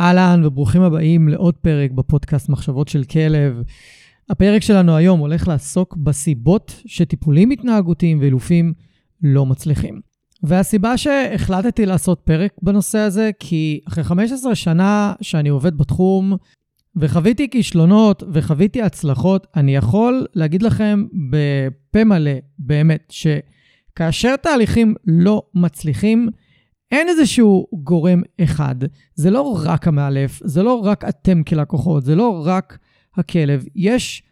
אהלן וברוכים הבאים לעוד פרק בפודקאסט מחשבות של כלב. הפרק שלנו היום הולך לעסוק בסיבות שטיפולים התנהגותיים ואילופים לא מצליחים. והסיבה שהחלטתי לעשות פרק בנושא הזה, כי אחרי 15 שנה שאני עובד בתחום, וחוויתי כישלונות וחוויתי הצלחות, אני יכול להגיד לכם בפה מלא, באמת, שכאשר תהליכים לא מצליחים, אין איזשהו גורם אחד. זה לא רק המאלף, זה לא רק אתם כלקוחות, זה לא רק הכלב. יש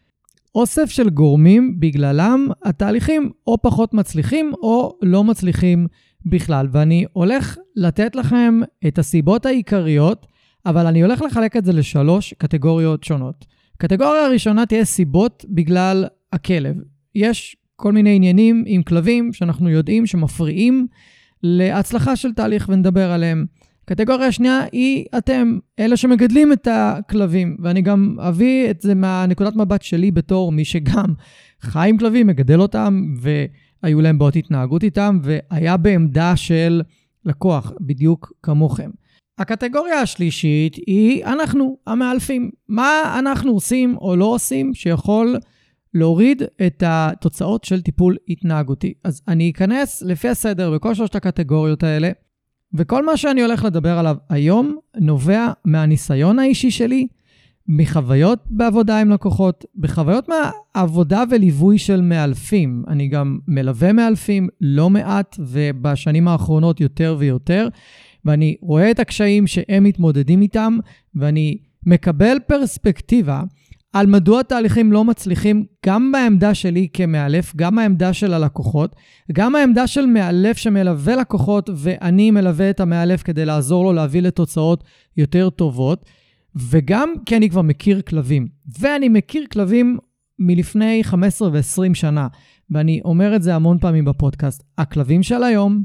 אוסף של גורמים בגללם התהליכים או פחות מצליחים או לא מצליחים בכלל. ואני הולך לתת לכם את הסיבות העיקריות, אבל אני הולך לחלק את זה לשלוש קטגוריות שונות. קטגוריה הראשונה תהיה סיבות בגלל הכלב. יש כל מיני עניינים עם כלבים שאנחנו יודעים שמפריעים להצלחה של תהליך ונדבר עליהם. קטגוריה שנייה היא אתם, אלה שמגדלים את הכלבים, ואני גם אביא את זה מהנקודת מבט שלי בתור מי שגם חי עם כלבים, מגדל אותם, והיו להם בעיות התנהגות איתם, והיה בעמדה של לקוח, בדיוק כמוכם. הקטגוריה השלישית היא אנחנו, המאלפים. מה אנחנו עושים או לא עושים שיכול להוריד את התוצאות של טיפול התנהגותי. אז אני אכנס לפי הסדר בכל שלושת הקטגוריות האלה, וכל מה שאני הולך לדבר עליו היום נובע מהניסיון האישי שלי, מחוויות בעבודה עם לקוחות, בחוויות מהעבודה וליווי של מאלפים. אני גם מלווה מאלפים לא מעט, ובשנים האחרונות יותר ויותר, ואני רואה את הקשיים שהם מתמודדים איתם, ואני מקבל פרספקטיבה על מדוע תהליכים לא מצליחים גם בעמדה שלי כמאלף, גם העמדה של הלקוחות, גם העמדה של מאלף שמלווה לקוחות ואני מלווה את המאלף כדי לעזור לו להביא לתוצאות יותר טובות, וגם כי אני כבר מכיר כלבים. ואני מכיר כלבים מלפני 15 ו-20 שנה, ואני אומר את זה המון פעמים בפודקאסט. הכלבים של היום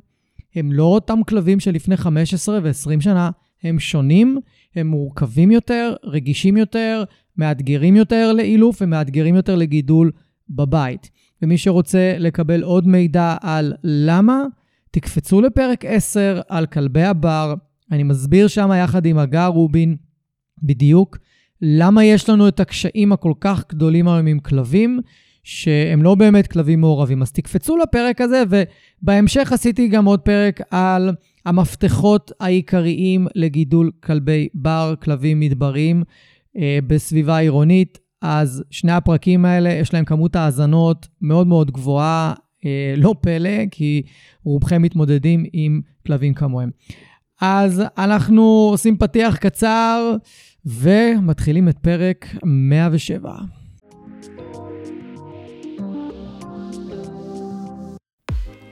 הם לא אותם כלבים שלפני 15 ו-20 שנה, הם שונים, הם מורכבים יותר, רגישים יותר, מאתגרים יותר לאילוף ומאתגרים יותר לגידול בבית. ומי שרוצה לקבל עוד מידע על למה, תקפצו לפרק 10 על כלבי הבר. אני מסביר שם יחד עם הגר רובין בדיוק למה יש לנו את הקשיים הכל כך גדולים היום עם כלבים, שהם לא באמת כלבים מעורבים. אז תקפצו לפרק הזה, ובהמשך עשיתי גם עוד פרק על המפתחות העיקריים לגידול כלבי בר, כלבים מדבריים. אה, בסביבה עירונית, אז שני הפרקים האלה, יש להם כמות האזנות מאוד מאוד גבוהה, אה, לא פלא, כי רובכם מתמודדים עם כלבים כמוהם. אז אנחנו עושים פתיח קצר ומתחילים את פרק 107.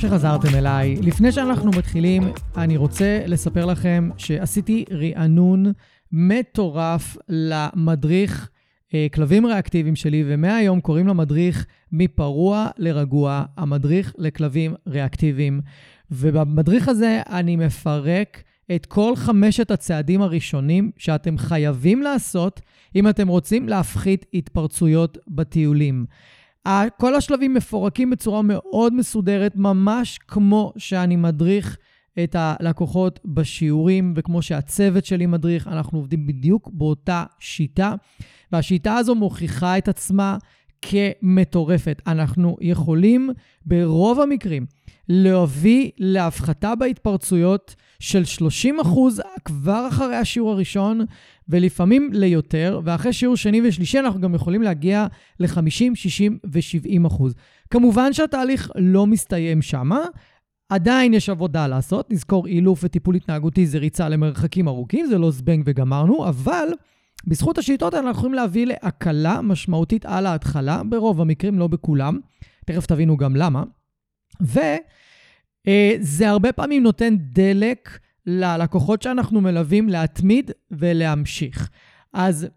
שחזרתם אליי. לפני שאנחנו מתחילים, אני רוצה לספר לכם שעשיתי רענון מטורף למדריך אה, כלבים ריאקטיביים שלי, ומהיום קוראים למדריך מפרוע לרגוע, המדריך לכלבים ריאקטיביים. ובמדריך הזה אני מפרק את כל חמשת הצעדים הראשונים שאתם חייבים לעשות אם אתם רוצים להפחית התפרצויות בטיולים. כל השלבים מפורקים בצורה מאוד מסודרת, ממש כמו שאני מדריך את הלקוחות בשיעורים, וכמו שהצוות שלי מדריך, אנחנו עובדים בדיוק באותה שיטה. והשיטה הזו מוכיחה את עצמה כמטורפת. אנחנו יכולים ברוב המקרים להביא להפחתה בהתפרצויות של 30% כבר אחרי השיעור הראשון, ולפעמים ליותר, ואחרי שיעור שני ושלישי אנחנו גם יכולים להגיע ל-50, 60 ו-70%. כמובן שהתהליך לא מסתיים שמה, עדיין יש עבודה לעשות. נזכור, אילוף וטיפול התנהגותי זה ריצה למרחקים ארוכים, זה לא זבנג וגמרנו, אבל בזכות השיטות האלה אנחנו יכולים להביא להקלה משמעותית על ההתחלה, ברוב המקרים, לא בכולם. תכף תבינו גם למה. וזה אה, הרבה פעמים נותן דלק ללקוחות שאנחנו מלווים להתמיד ולהמשיך. אז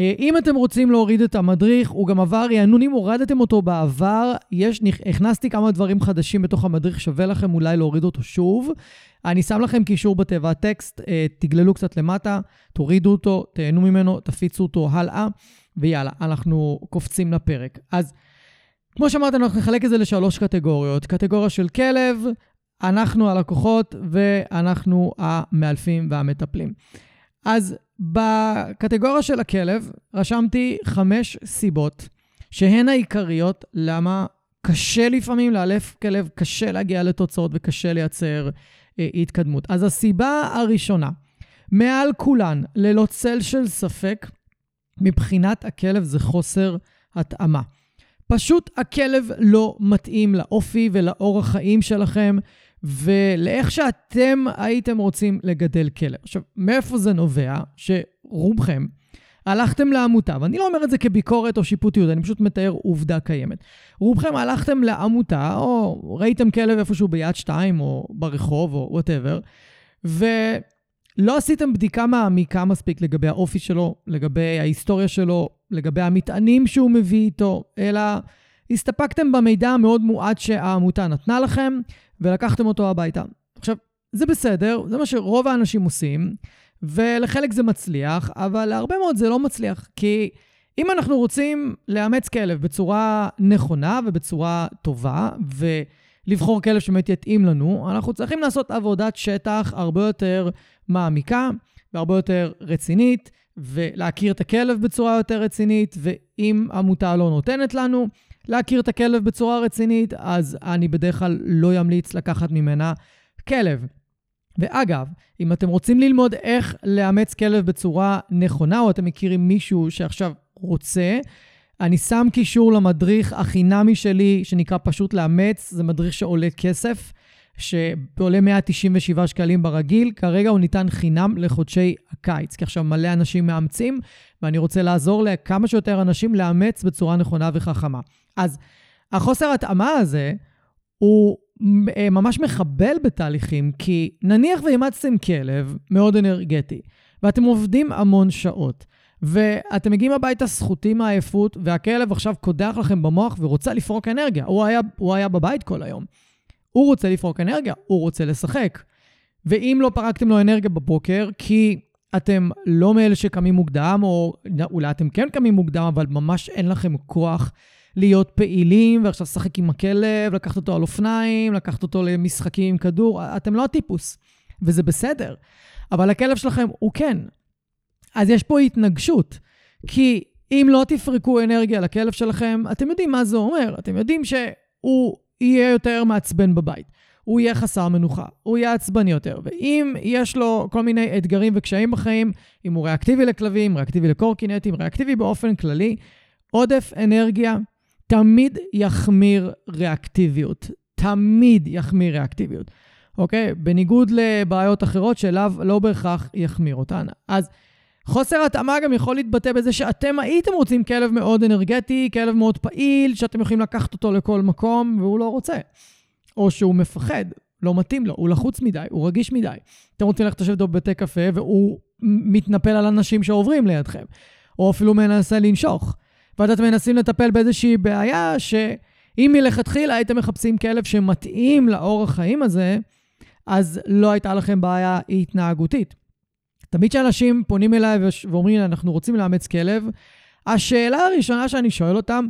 אם אתם רוצים להוריד את המדריך, הוא גם עבר רענון, אם הורדתם אותו בעבר, יש, הכנסתי כמה דברים חדשים בתוך המדריך, שווה לכם אולי להוריד אותו שוב. אני שם לכם קישור בתיבת טקסט, אה, תגללו קצת למטה, תורידו אותו, תהנו ממנו, תפיצו אותו הלאה, ויאללה, אנחנו קופצים לפרק. אז כמו שאמרתי, אנחנו נחלק את זה לשלוש קטגוריות. קטגוריה של כלב, אנחנו הלקוחות ואנחנו המאלפים והמטפלים. אז בקטגוריה של הכלב רשמתי חמש סיבות שהן העיקריות למה קשה לפעמים לאלף כלב, קשה להגיע לתוצאות וקשה לייצר אה, התקדמות. אז הסיבה הראשונה, מעל כולן, ללא צל של ספק, מבחינת הכלב זה חוסר התאמה. פשוט הכלב לא מתאים לאופי ולאורח חיים שלכם, ולאיך שאתם הייתם רוצים לגדל כלב. עכשיו, מאיפה זה נובע? שרובכם הלכתם לעמותה, ואני לא אומר את זה כביקורת או שיפוטיות, אני פשוט מתאר עובדה קיימת. רובכם הלכתם לעמותה, או ראיתם כלב איפשהו ביד שתיים, או ברחוב, או וואטאבר, ולא עשיתם בדיקה מעמיקה מספיק לגבי האופי שלו, לגבי ההיסטוריה שלו, לגבי המטענים שהוא מביא איתו, אלא הסתפקתם במידע המאוד מועט שהעמותה נתנה לכם, ולקחתם אותו הביתה. עכשיו, זה בסדר, זה מה שרוב האנשים עושים, ולחלק זה מצליח, אבל להרבה מאוד זה לא מצליח, כי אם אנחנו רוצים לאמץ כלב בצורה נכונה ובצורה טובה, ולבחור כלב שבאמת יתאים לנו, אנחנו צריכים לעשות עבודת שטח הרבה יותר מעמיקה והרבה יותר רצינית, ולהכיר את הכלב בצורה יותר רצינית, ואם עמותה לא נותנת לנו, להכיר את הכלב בצורה רצינית, אז אני בדרך כלל לא אמליץ לקחת ממנה כלב. ואגב, אם אתם רוצים ללמוד איך לאמץ כלב בצורה נכונה, או אתם מכירים מישהו שעכשיו רוצה, אני שם קישור למדריך החינמי שלי, שנקרא פשוט לאמץ, זה מדריך שעולה כסף, שעולה 197 שקלים ברגיל, כרגע הוא ניתן חינם לחודשי הקיץ, כי עכשיו מלא אנשים מאמצים, ואני רוצה לעזור לכמה שיותר אנשים לאמץ בצורה נכונה וחכמה. אז החוסר התאמה הזה, הוא אה, ממש מחבל בתהליכים, כי נניח ואימצתם כלב מאוד אנרגטי, ואתם עובדים המון שעות, ואתם מגיעים הביתה סחוטים מעייפות, והכלב עכשיו קודח לכם במוח ורוצה לפרוק אנרגיה. הוא היה, הוא היה בבית כל היום. הוא רוצה לפרוק אנרגיה, הוא רוצה לשחק. ואם לא פרקתם לו אנרגיה בבוקר, כי אתם לא מאלה שקמים מוקדם, או אולי אתם כן קמים מוקדם, אבל ממש אין לכם כוח להיות פעילים, ועכשיו לשחק עם הכלב, לקחת אותו על אופניים, לקחת אותו למשחקים עם כדור, אתם לא הטיפוס, וזה בסדר. אבל הכלב שלכם הוא כן. אז יש פה התנגשות, כי אם לא תפרקו אנרגיה לכלב שלכם, אתם יודעים מה זה אומר, אתם יודעים שהוא יהיה יותר מעצבן בבית. הוא יהיה חסר מנוחה, הוא יהיה עצבני יותר. ואם יש לו כל מיני אתגרים וקשיים בחיים, אם הוא ריאקטיבי לכלבים, ריאקטיבי לקורקינטים, ריאקטיבי באופן כללי, עודף אנרגיה תמיד יחמיר ריאקטיביות. תמיד יחמיר ריאקטיביות, אוקיי? בניגוד לבעיות אחרות שאליו לא בהכרח יחמיר אותן. אז חוסר התאמה גם יכול להתבטא בזה שאתם הייתם רוצים כלב מאוד אנרגטי, כלב מאוד פעיל, שאתם יכולים לקחת אותו לכל מקום, והוא לא רוצה. או שהוא מפחד, לא מתאים לו, הוא לחוץ מדי, הוא רגיש מדי. אתם רוצים ללכת לשבת בבתי קפה, והוא מתנפל על אנשים שעוברים לידכם. או אפילו מנסה לנשוך. ואתם מנסים לטפל באיזושהי בעיה שאם מלכתחילה הייתם מחפשים כלב שמתאים לאורח חיים הזה, אז לא הייתה לכם בעיה התנהגותית. תמיד כשאנשים פונים אליי ואומרים לי, אנחנו רוצים לאמץ כלב, השאלה הראשונה שאני שואל אותם,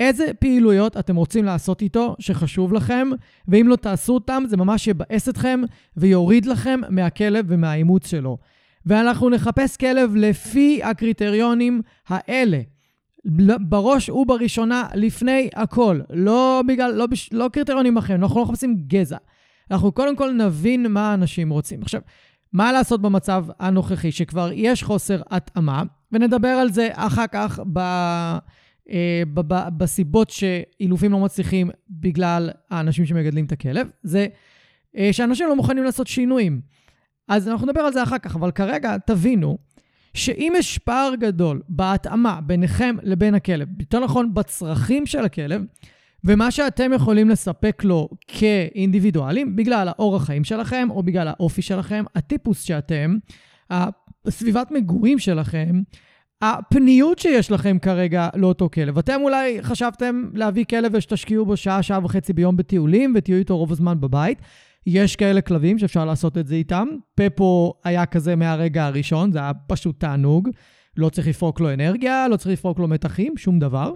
איזה פעילויות אתם רוצים לעשות איתו שחשוב לכם, ואם לא תעשו אותם, זה ממש יבאס אתכם ויוריד לכם מהכלב ומהאימוץ שלו. ואנחנו נחפש כלב לפי הקריטריונים האלה. בראש ובראשונה, לפני הכל. לא בגלל, לא, בש, לא קריטריונים אחרים, אנחנו לא מחפשים גזע. אנחנו קודם כל נבין מה אנשים רוצים. עכשיו, מה לעשות במצב הנוכחי, שכבר יש חוסר התאמה, ונדבר על זה אחר כך ב, אה, ב, ב, בסיבות שאילופים לא מצליחים בגלל האנשים שמגדלים את הכלב, זה אה, שאנשים לא מוכנים לעשות שינויים. אז אנחנו נדבר על זה אחר כך, אבל כרגע תבינו שאם יש פער גדול בהתאמה ביניכם לבין הכלב, יותר נכון בצרכים של הכלב, ומה שאתם יכולים לספק לו כאינדיבידואלים, בגלל האורח חיים שלכם, או בגלל האופי שלכם, הטיפוס שאתם, הסביבת מגורים שלכם, הפניות שיש לכם כרגע לאותו כלב. אתם אולי חשבתם להביא כלב ושתשקיעו בו שעה, שעה וחצי ביום בטיולים, ותהיו איתו רוב הזמן בבית. יש כאלה כלבים שאפשר לעשות את זה איתם. פפו היה כזה מהרגע הראשון, זה היה פשוט תענוג. לא צריך לפרוק לו אנרגיה, לא צריך לפרוק לו מתחים, שום דבר.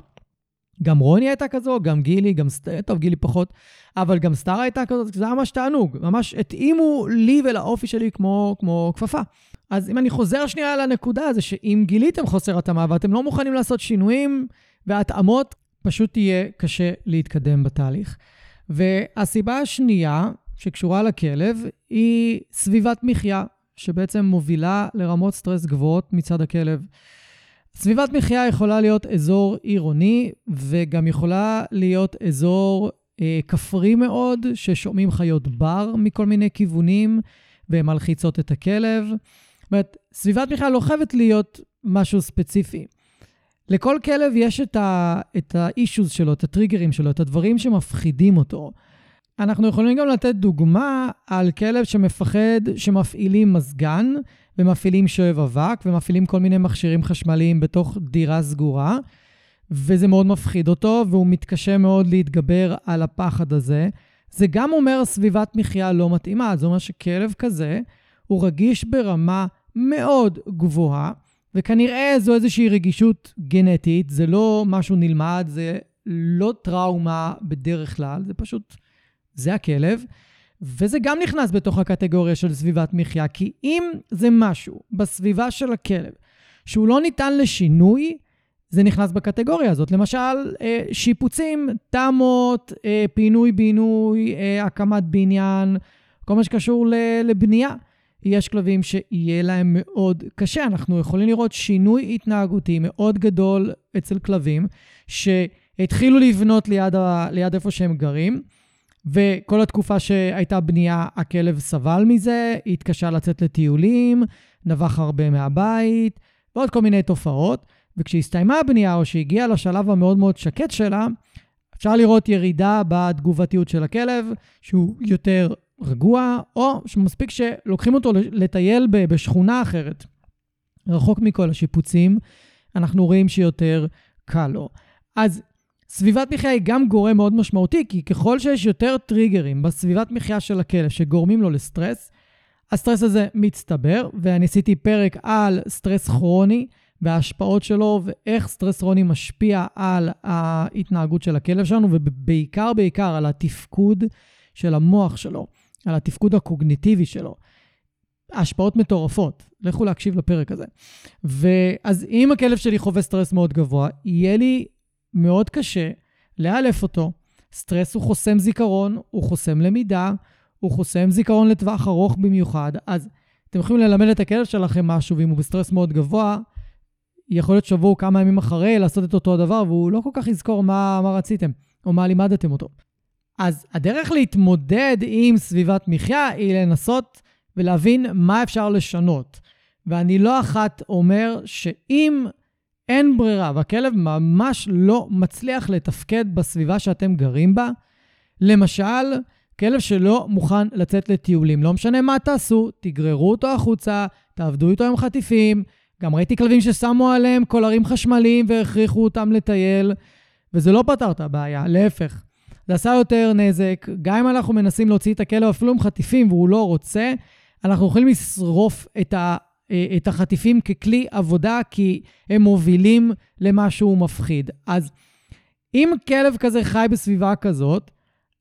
גם רוני הייתה כזו, גם גילי, גם טוב, גילי פחות, אבל גם סטאר הייתה כזאת, זה היה ממש תענוג. ממש התאימו לי ולאופי שלי כמו, כמו כפפה. אז אם אני חוזר שנייה לנקודה, זה שאם גיליתם חוסר התאמה ואתם לא מוכנים לעשות שינויים והתאמות, פשוט יהיה קשה להתקדם בתהליך. והסיבה השנייה שקשורה לכלב היא סביבת מחיה, שבעצם מובילה לרמות סטרס גבוהות מצד הכלב. סביבת מחיה יכולה להיות אזור עירוני, וגם יכולה להיות אזור אה, כפרי מאוד, ששומעים חיות בר מכל מיני כיוונים, והן מלחיצות את הכלב. זאת אומרת, סביבת מחיה לא חייבת להיות משהו ספציפי. לכל כלב יש את ה-issues שלו, את הטריגרים שלו, את הדברים שמפחידים אותו. אנחנו יכולים גם לתת דוגמה על כלב שמפחד שמפעילים מזגן, ומפעילים שואב אבק, ומפעילים כל מיני מכשירים חשמליים בתוך דירה סגורה, וזה מאוד מפחיד אותו, והוא מתקשה מאוד להתגבר על הפחד הזה. זה גם אומר סביבת מחיה לא מתאימה, זה אומר שכלב כזה הוא רגיש ברמה מאוד גבוהה, וכנראה זו איזושהי רגישות גנטית, זה לא משהו נלמד, זה לא טראומה בדרך כלל, זה פשוט, זה הכלב. וזה גם נכנס בתוך הקטגוריה של סביבת מחיה, כי אם זה משהו בסביבה של הכלב שהוא לא ניתן לשינוי, זה נכנס בקטגוריה הזאת. למשל, אה, שיפוצים, תמות, אה, פינוי-בינוי, אה, הקמת בניין, כל מה שקשור לבנייה. יש כלבים שיהיה להם מאוד קשה. אנחנו יכולים לראות שינוי התנהגותי מאוד גדול אצל כלבים, שהתחילו לבנות ליד, ה, ליד איפה שהם גרים, וכל התקופה שהייתה בנייה, הכלב סבל מזה, התקשה לצאת לטיולים, נבח הרבה מהבית, ועוד כל מיני תופעות. וכשהסתיימה הבנייה, או שהגיעה לשלב המאוד מאוד שקט שלה, אפשר לראות ירידה בתגובתיות של הכלב, שהוא יותר רגוע, או שמספיק שלוקחים אותו לטייל בשכונה אחרת, רחוק מכל השיפוצים, אנחנו רואים שיותר קל לו. אז סביבת מחיה היא גם גורם מאוד משמעותי, כי ככל שיש יותר טריגרים בסביבת מחיה של הכלב שגורמים לו לסטרס, הסטרס הזה מצטבר, ואני עשיתי פרק על סטרס כרוני וההשפעות שלו, ואיך סטרס כרוני משפיע על ההתנהגות של הכלב שלנו, ובעיקר בעיקר על התפקוד של המוח שלו, על התפקוד הקוגניטיבי שלו. השפעות מטורפות. לכו להקשיב לפרק הזה. ואז אם הכלב שלי חווה סטרס מאוד גבוה, יהיה לי מאוד קשה לאלף אותו. סטרס הוא חוסם זיכרון, הוא חוסם למידה, הוא חוסם זיכרון לטווח ארוך במיוחד. אז אתם יכולים ללמד את הכלב שלכם משהו, ואם הוא בסטרס מאוד גבוה, יכול להיות שבוע כמה ימים אחרי לעשות את אותו הדבר, והוא לא כל כך יזכור מה, מה רציתם, או מה לימדתם אותו. אז הדרך להתמודד עם סביבת מחיה היא לנסות ולהבין מה אפשר לשנות. ואני לא אחת אומר שאם אין ברירה, והכלב ממש לא מצליח לתפקד בסביבה שאתם גרים בה. למשל, כלב שלא מוכן לצאת לטיולים. לא משנה מה תעשו, תגררו אותו החוצה, תעבדו איתו עם חטיפים. גם ראיתי כלבים ששמו עליהם קולרים חשמליים והכריחו אותם לטייל, וזה לא פתר את הבעיה, להפך. זה עשה יותר נזק. גם אם אנחנו מנסים להוציא את הכלב אפילו עם חטיפים והוא לא רוצה, אנחנו יכולים לשרוף את את החטיפים ככלי עבודה, כי הם מובילים למשהו מפחיד. אז אם כלב כזה חי בסביבה כזאת,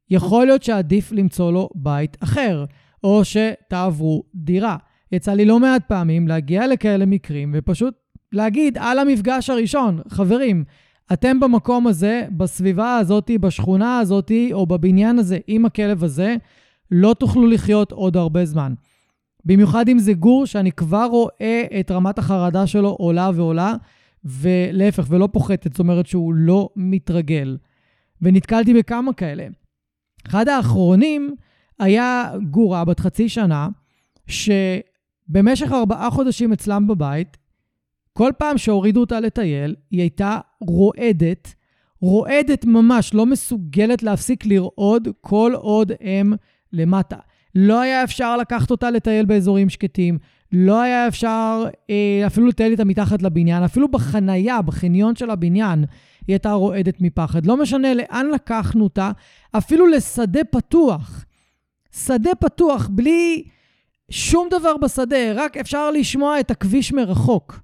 יכול להיות שעדיף למצוא לו בית אחר, או שתעברו דירה. יצא לי לא מעט פעמים להגיע לכאלה מקרים ופשוט להגיד על המפגש הראשון, חברים, אתם במקום הזה, בסביבה הזאת, בשכונה הזאת, או בבניין הזה, עם הכלב הזה, לא תוכלו לחיות עוד הרבה זמן. במיוחד אם זה גור שאני כבר רואה את רמת החרדה שלו עולה ועולה, ולהפך, ולא פוחתת, זאת אומרת שהוא לא מתרגל. ונתקלתי בכמה כאלה. אחד האחרונים היה גורה בת חצי שנה, שבמשך ארבעה חודשים אצלם בבית, כל פעם שהורידו אותה לטייל, היא הייתה רועדת, רועדת ממש, לא מסוגלת להפסיק לרעוד כל עוד הם למטה. לא היה אפשר לקחת אותה לטייל באזורים שקטים, לא היה אפשר אה, אפילו לטייל איתה מתחת לבניין, אפילו בחנייה, בחניון של הבניין, היא הייתה רועדת מפחד. לא משנה לאן לקחנו אותה, אפילו לשדה פתוח. שדה פתוח, בלי שום דבר בשדה, רק אפשר לשמוע את הכביש מרחוק.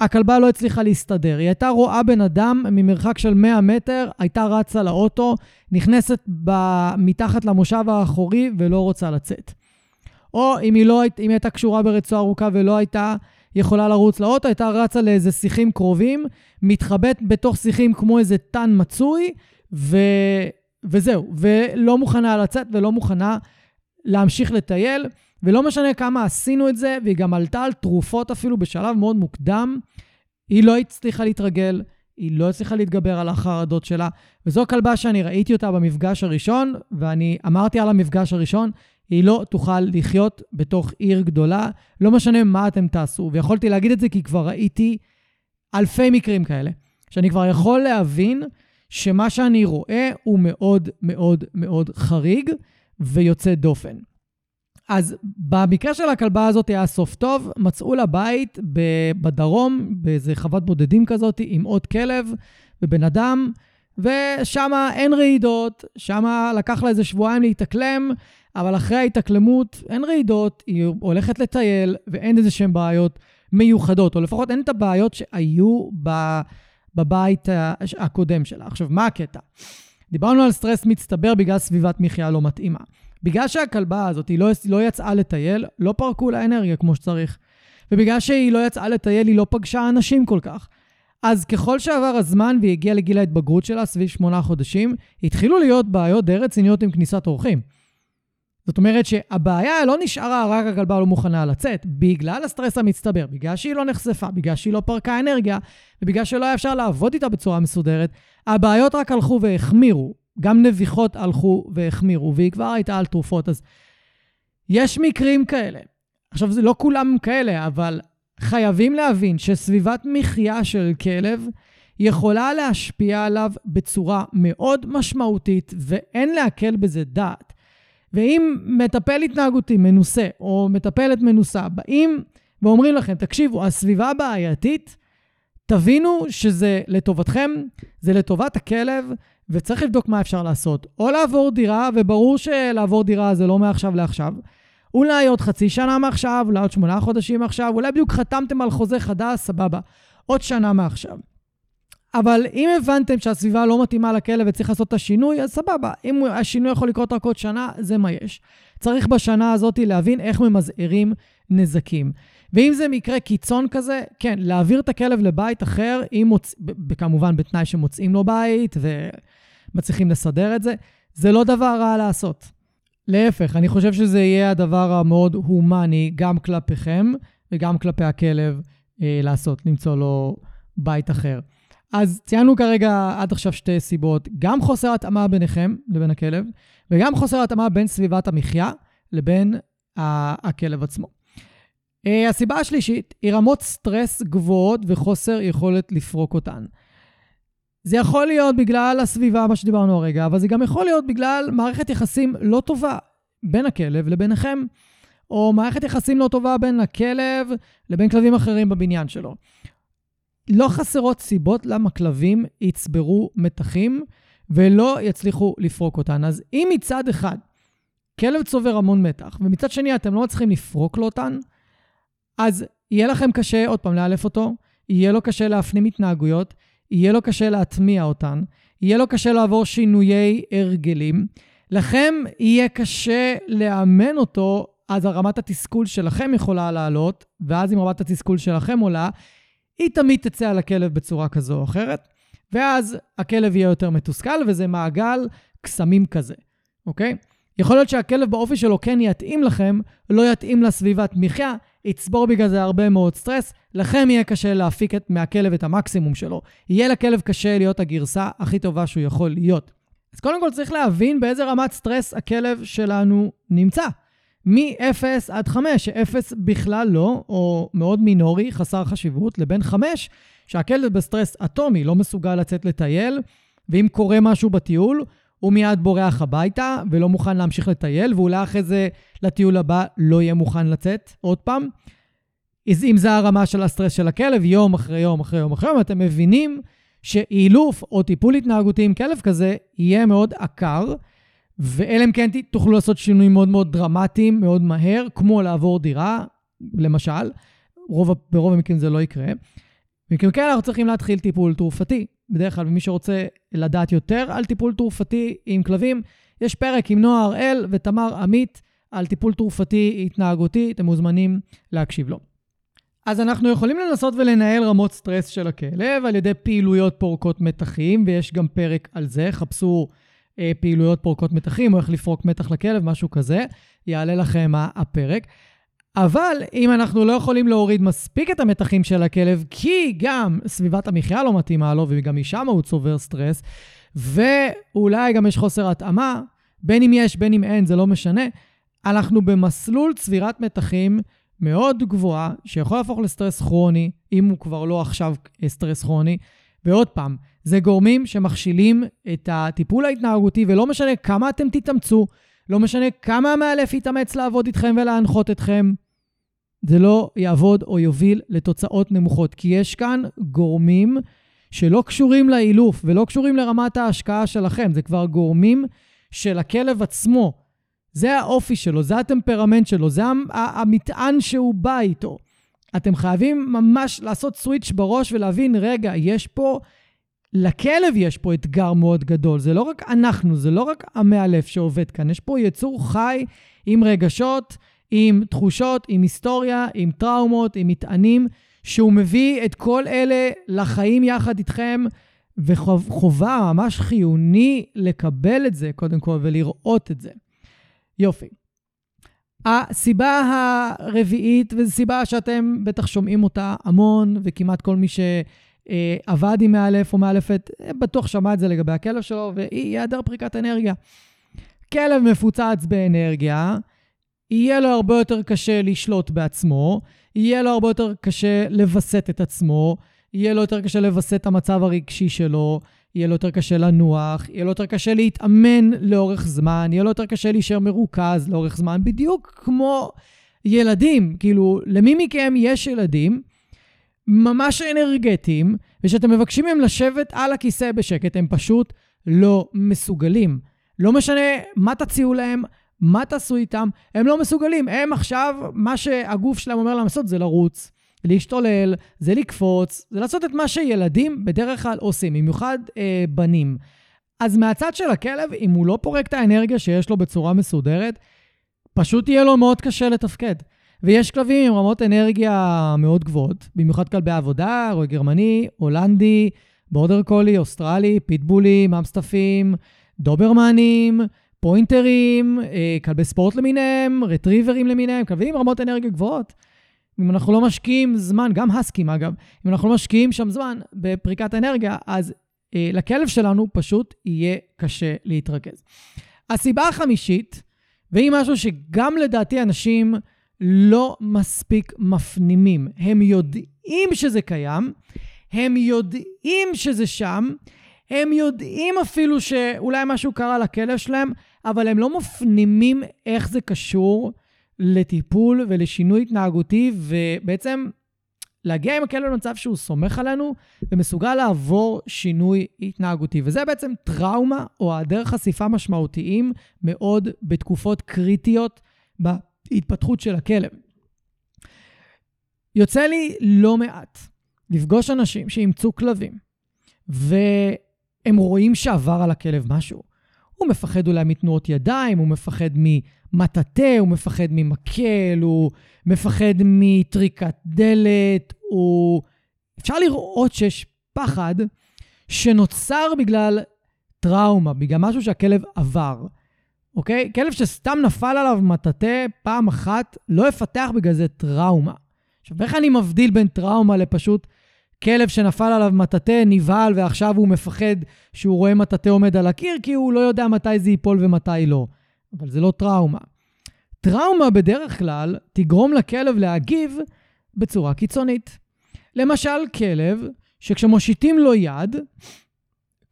הכלבה לא הצליחה להסתדר. היא הייתה רואה בן אדם ממרחק של 100 מטר, הייתה רצה לאוטו, נכנסת ב... מתחת למושב האחורי ולא רוצה לצאת. או אם היא, לא, אם היא הייתה קשורה ברצועה ארוכה ולא הייתה יכולה לרוץ לאוטו, הייתה רצה לאיזה שיחים קרובים, מתחבאת בתוך שיחים כמו איזה טן מצוי, ו... וזהו, ולא מוכנה לצאת ולא מוכנה להמשיך לטייל. ולא משנה כמה עשינו את זה, והיא גם עלתה על תרופות אפילו בשלב מאוד מוקדם, היא לא הצליחה להתרגל, היא לא הצליחה להתגבר על החרדות שלה, וזו כלבה שאני ראיתי אותה במפגש הראשון, ואני אמרתי על המפגש הראשון, היא לא תוכל לחיות בתוך עיר גדולה, לא משנה מה אתם תעשו. ויכולתי להגיד את זה כי כבר ראיתי אלפי מקרים כאלה, שאני כבר יכול להבין שמה שאני רואה הוא מאוד מאוד מאוד חריג ויוצא דופן. אז במקרה של הכלבה הזאת היה סוף טוב, מצאו לה בית בדרום, באיזה חוות בודדים כזאת, עם עוד כלב ובן אדם, ושם אין רעידות, שם לקח לה איזה שבועיים להתאקלם, אבל אחרי ההתאקלמות אין רעידות, היא הולכת לטייל ואין איזה שהן בעיות מיוחדות, או לפחות אין את הבעיות שהיו בבית הקודם שלה. עכשיו, מה הקטע? דיברנו על סטרס מצטבר בגלל סביבת מחיה לא מתאימה. בגלל שהכלבה הזאת לא, לא יצאה לטייל, לא פרקו לה אנרגיה כמו שצריך. ובגלל שהיא לא יצאה לטייל, היא לא פגשה אנשים כל כך. אז ככל שעבר הזמן והיא הגיעה לגיל ההתבגרות שלה, סביב שמונה חודשים, התחילו להיות בעיות די רציניות עם כניסת אורחים. זאת אומרת שהבעיה לא נשארה רק הכלבה לא מוכנה לצאת, בגלל הסטרס המצטבר, בגלל שהיא לא נחשפה, בגלל שהיא לא פרקה אנרגיה, ובגלל שלא היה אפשר לעבוד איתה בצורה מסודרת, הבעיות רק הלכו והחמירו. גם נביחות הלכו והחמירו, והיא כבר הייתה על תרופות. אז יש מקרים כאלה. עכשיו, זה לא כולם כאלה, אבל חייבים להבין שסביבת מחיה של כלב יכולה להשפיע עליו בצורה מאוד משמעותית, ואין להקל בזה דעת. ואם מטפל התנהגותי מנוסה, או מטפלת מנוסה, באים ואומרים לכם, תקשיבו, הסביבה בעייתית, תבינו שזה לטובתכם, זה לטובת הכלב, וצריך לבדוק מה אפשר לעשות. או לעבור דירה, וברור שלעבור דירה זה לא מעכשיו לעכשיו. אולי עוד חצי שנה מעכשיו, אולי עוד שמונה חודשים מעכשיו, אולי בדיוק חתמתם על חוזה חדש, סבבה. עוד שנה מעכשיו. אבל אם הבנתם שהסביבה לא מתאימה לכלב וצריך לעשות את השינוי, אז סבבה. אם השינוי יכול לקרות רק עוד שנה, זה מה יש. צריך בשנה הזאת להבין איך ממזערים נזקים. ואם זה מקרה קיצון כזה, כן, להעביר את הכלב לבית אחר, מוצ... כמובן בתנאי שמוצאים לו בית ומצליחים לסדר את זה, זה לא דבר רע לעשות. להפך, אני חושב שזה יהיה הדבר המאוד הומני גם כלפיכם וגם כלפי הכלב אה, לעשות, למצוא לו בית אחר. אז ציינו כרגע עד עכשיו שתי סיבות, גם חוסר התאמה ביניכם לבין הכלב, וגם חוסר התאמה בין סביבת המחיה לבין הכלב עצמו. Uh, הסיבה השלישית היא רמות סטרס גבוהות וחוסר יכולת לפרוק אותן. זה יכול להיות בגלל הסביבה, מה שדיברנו הרגע, אבל זה גם יכול להיות בגלל מערכת יחסים לא טובה בין הכלב לביניכם, או מערכת יחסים לא טובה בין הכלב לבין כלבים אחרים בבניין שלו. לא חסרות סיבות למה כלבים יצברו מתחים ולא יצליחו לפרוק אותן. אז אם מצד אחד כלב צובר המון מתח, ומצד שני אתם לא מצליחים לפרוק לו אותן, אז יהיה לכם קשה, עוד פעם, לאלף אותו, יהיה לו קשה להפנים התנהגויות, יהיה לו קשה להטמיע אותן, יהיה לו קשה לעבור שינויי הרגלים. לכם יהיה קשה לאמן אותו, אז רמת התסכול שלכם יכולה לעלות, ואז אם רמת התסכול שלכם עולה, היא תמיד תצא על הכלב בצורה כזו או אחרת, ואז הכלב יהיה יותר מתוסכל, וזה מעגל קסמים כזה, אוקיי? יכול להיות שהכלב באופי שלו כן יתאים לכם, לא יתאים לסביבת מחיה, יצבור בגלל זה הרבה מאוד סטרס, לכם יהיה קשה להפיק את, מהכלב את המקסימום שלו. יהיה לכלב קשה להיות הגרסה הכי טובה שהוא יכול להיות. אז קודם כל צריך להבין באיזה רמת סטרס הכלב שלנו נמצא. מ-0 עד 5, ש-0 בכלל לא, או מאוד מינורי, חסר חשיבות, לבין 5, שהכלב בסטרס אטומי, לא מסוגל לצאת לטייל, ואם קורה משהו בטיול, הוא מיד בורח הביתה ולא מוכן להמשיך לטייל, ואולי אחרי זה לטיול הבא לא יהיה מוכן לצאת עוד פעם. אז אם זה הרמה של הסטרס של הכלב, יום אחרי יום אחרי יום אחרי יום, אתם מבינים שאילוף או טיפול התנהגותי עם כלב כזה יהיה מאוד עקר, ואלא אם כן תוכלו לעשות שינויים מאוד מאוד דרמטיים, מאוד מהר, כמו לעבור דירה, למשל. רוב, ברוב המקרים זה לא יקרה. במקרים כאלה אנחנו צריכים להתחיל טיפול תרופתי. בדרך כלל, מי שרוצה לדעת יותר על טיפול תרופתי עם כלבים, יש פרק עם נועה הראל ותמר עמית על טיפול תרופתי התנהגותי, אתם מוזמנים להקשיב לו. אז אנחנו יכולים לנסות ולנהל רמות סטרס של הכלב על ידי פעילויות פורקות מתחים, ויש גם פרק על זה, חפשו אה, פעילויות פורקות מתחים, או איך לפרוק מתח לכלב, משהו כזה, יעלה לכם הפרק. אבל אם אנחנו לא יכולים להוריד מספיק את המתחים של הכלב, כי גם סביבת המחיה לא מתאימה לו, וגם משם הוא צובר סטרס, ואולי גם יש חוסר התאמה, בין אם יש, בין אם אין, זה לא משנה, אנחנו במסלול צבירת מתחים מאוד גבוהה, שיכול להפוך לסטרס כרוני, אם הוא כבר לא עכשיו סטרס כרוני. ועוד פעם, זה גורמים שמכשילים את הטיפול ההתנהגותי, ולא משנה כמה אתם תתאמצו, לא משנה כמה המאלף יתאמץ לעבוד איתכם ולהנחות אתכם, זה לא יעבוד או יוביל לתוצאות נמוכות, כי יש כאן גורמים שלא קשורים לאילוף ולא קשורים לרמת ההשקעה שלכם, זה כבר גורמים של הכלב עצמו. זה האופי שלו, זה הטמפרמנט שלו, זה המטען שהוא בא איתו. אתם חייבים ממש לעשות סוויץ' בראש ולהבין, רגע, יש פה, לכלב יש פה אתגר מאוד גדול. זה לא רק אנחנו, זה לא רק המאלף שעובד כאן, יש פה יצור חי עם רגשות, עם תחושות, עם היסטוריה, עם טראומות, עם מטענים, שהוא מביא את כל אלה לחיים יחד איתכם, וחובה ממש חיוני לקבל את זה, קודם כל, ולראות את זה. יופי. הסיבה הרביעית, וזו סיבה שאתם בטח שומעים אותה המון, וכמעט כל מי שעבד עם מאלף או מאלפת, בטוח שמע את זה לגבי הכלב שלו, והיא היעדר פריקת אנרגיה. כלב מפוצץ באנרגיה, יהיה לו הרבה יותר קשה לשלוט בעצמו, יהיה לו הרבה יותר קשה לווסת את עצמו, יהיה לו יותר קשה לווסת את המצב הרגשי שלו, יהיה לו יותר קשה לנוח, יהיה לו יותר קשה להתאמן לאורך זמן, יהיה לו יותר קשה להישאר מרוכז לאורך זמן, בדיוק כמו ילדים. כאילו, למי מכם יש ילדים ממש אנרגטיים, ושאתם מבקשים מהם לשבת על הכיסא בשקט, הם פשוט לא מסוגלים. לא משנה מה תציעו להם, מה תעשו איתם, הם לא מסוגלים. הם עכשיו, מה שהגוף שלהם אומר להם לעשות זה לרוץ, להשתולל, זה לקפוץ, זה לעשות את מה שילדים בדרך כלל עושים, במיוחד אה, בנים. אז מהצד של הכלב, אם הוא לא פורק את האנרגיה שיש לו בצורה מסודרת, פשוט יהיה לו מאוד קשה לתפקד. ויש כלבים עם רמות אנרגיה מאוד גבוהות, במיוחד כלבי עבודה, רועי גרמני, הולנדי, בורדר קולי, אוסטרלי, פיטבולי, ממסטפים, דוברמנים, פוינטרים, כלבי ספורט למיניהם, רטריברים למיניהם, כלבים עם רמות אנרגיה גבוהות. אם אנחנו לא משקיעים זמן, גם הסקים אגב, אם אנחנו לא משקיעים שם זמן בפריקת אנרגיה, אז אה, לכלב שלנו פשוט יהיה קשה להתרכז. הסיבה החמישית, והיא משהו שגם לדעתי אנשים לא מספיק מפנימים. הם יודעים שזה קיים, הם יודעים שזה שם, הם יודעים אפילו שאולי משהו קרה לכלב שלהם, אבל הם לא מפנימים איך זה קשור לטיפול ולשינוי התנהגותי, ובעצם להגיע עם הכלב למצב שהוא סומך עלינו ומסוגל לעבור שינוי התנהגותי. וזה בעצם טראומה או היעדר חשיפה משמעותיים מאוד בתקופות קריטיות בהתפתחות של הכלב. יוצא לי לא מעט לפגוש אנשים שאימצו כלבים, והם רואים שעבר על הכלב משהו. הוא מפחד אולי מתנועות ידיים, הוא מפחד ממטאטא, הוא מפחד ממקל, הוא מפחד מטריקת דלת, הוא אפשר לראות שיש פחד שנוצר בגלל טראומה, בגלל משהו שהכלב עבר. אוקיי? כלב שסתם נפל עליו מטאטא פעם אחת, לא יפתח בגלל זה טראומה. עכשיו, איך אני מבדיל בין טראומה לפשוט כלב שנפל עליו מטאטא, נבהל, ועכשיו הוא מפחד שהוא רואה מטאטא עומד על הקיר, כי הוא לא יודע מתי זה ייפול ומתי לא. אבל זה לא טראומה. טראומה בדרך כלל תגרום לכלב להגיב בצורה קיצונית. למשל, כלב שכשמושיטים לו יד,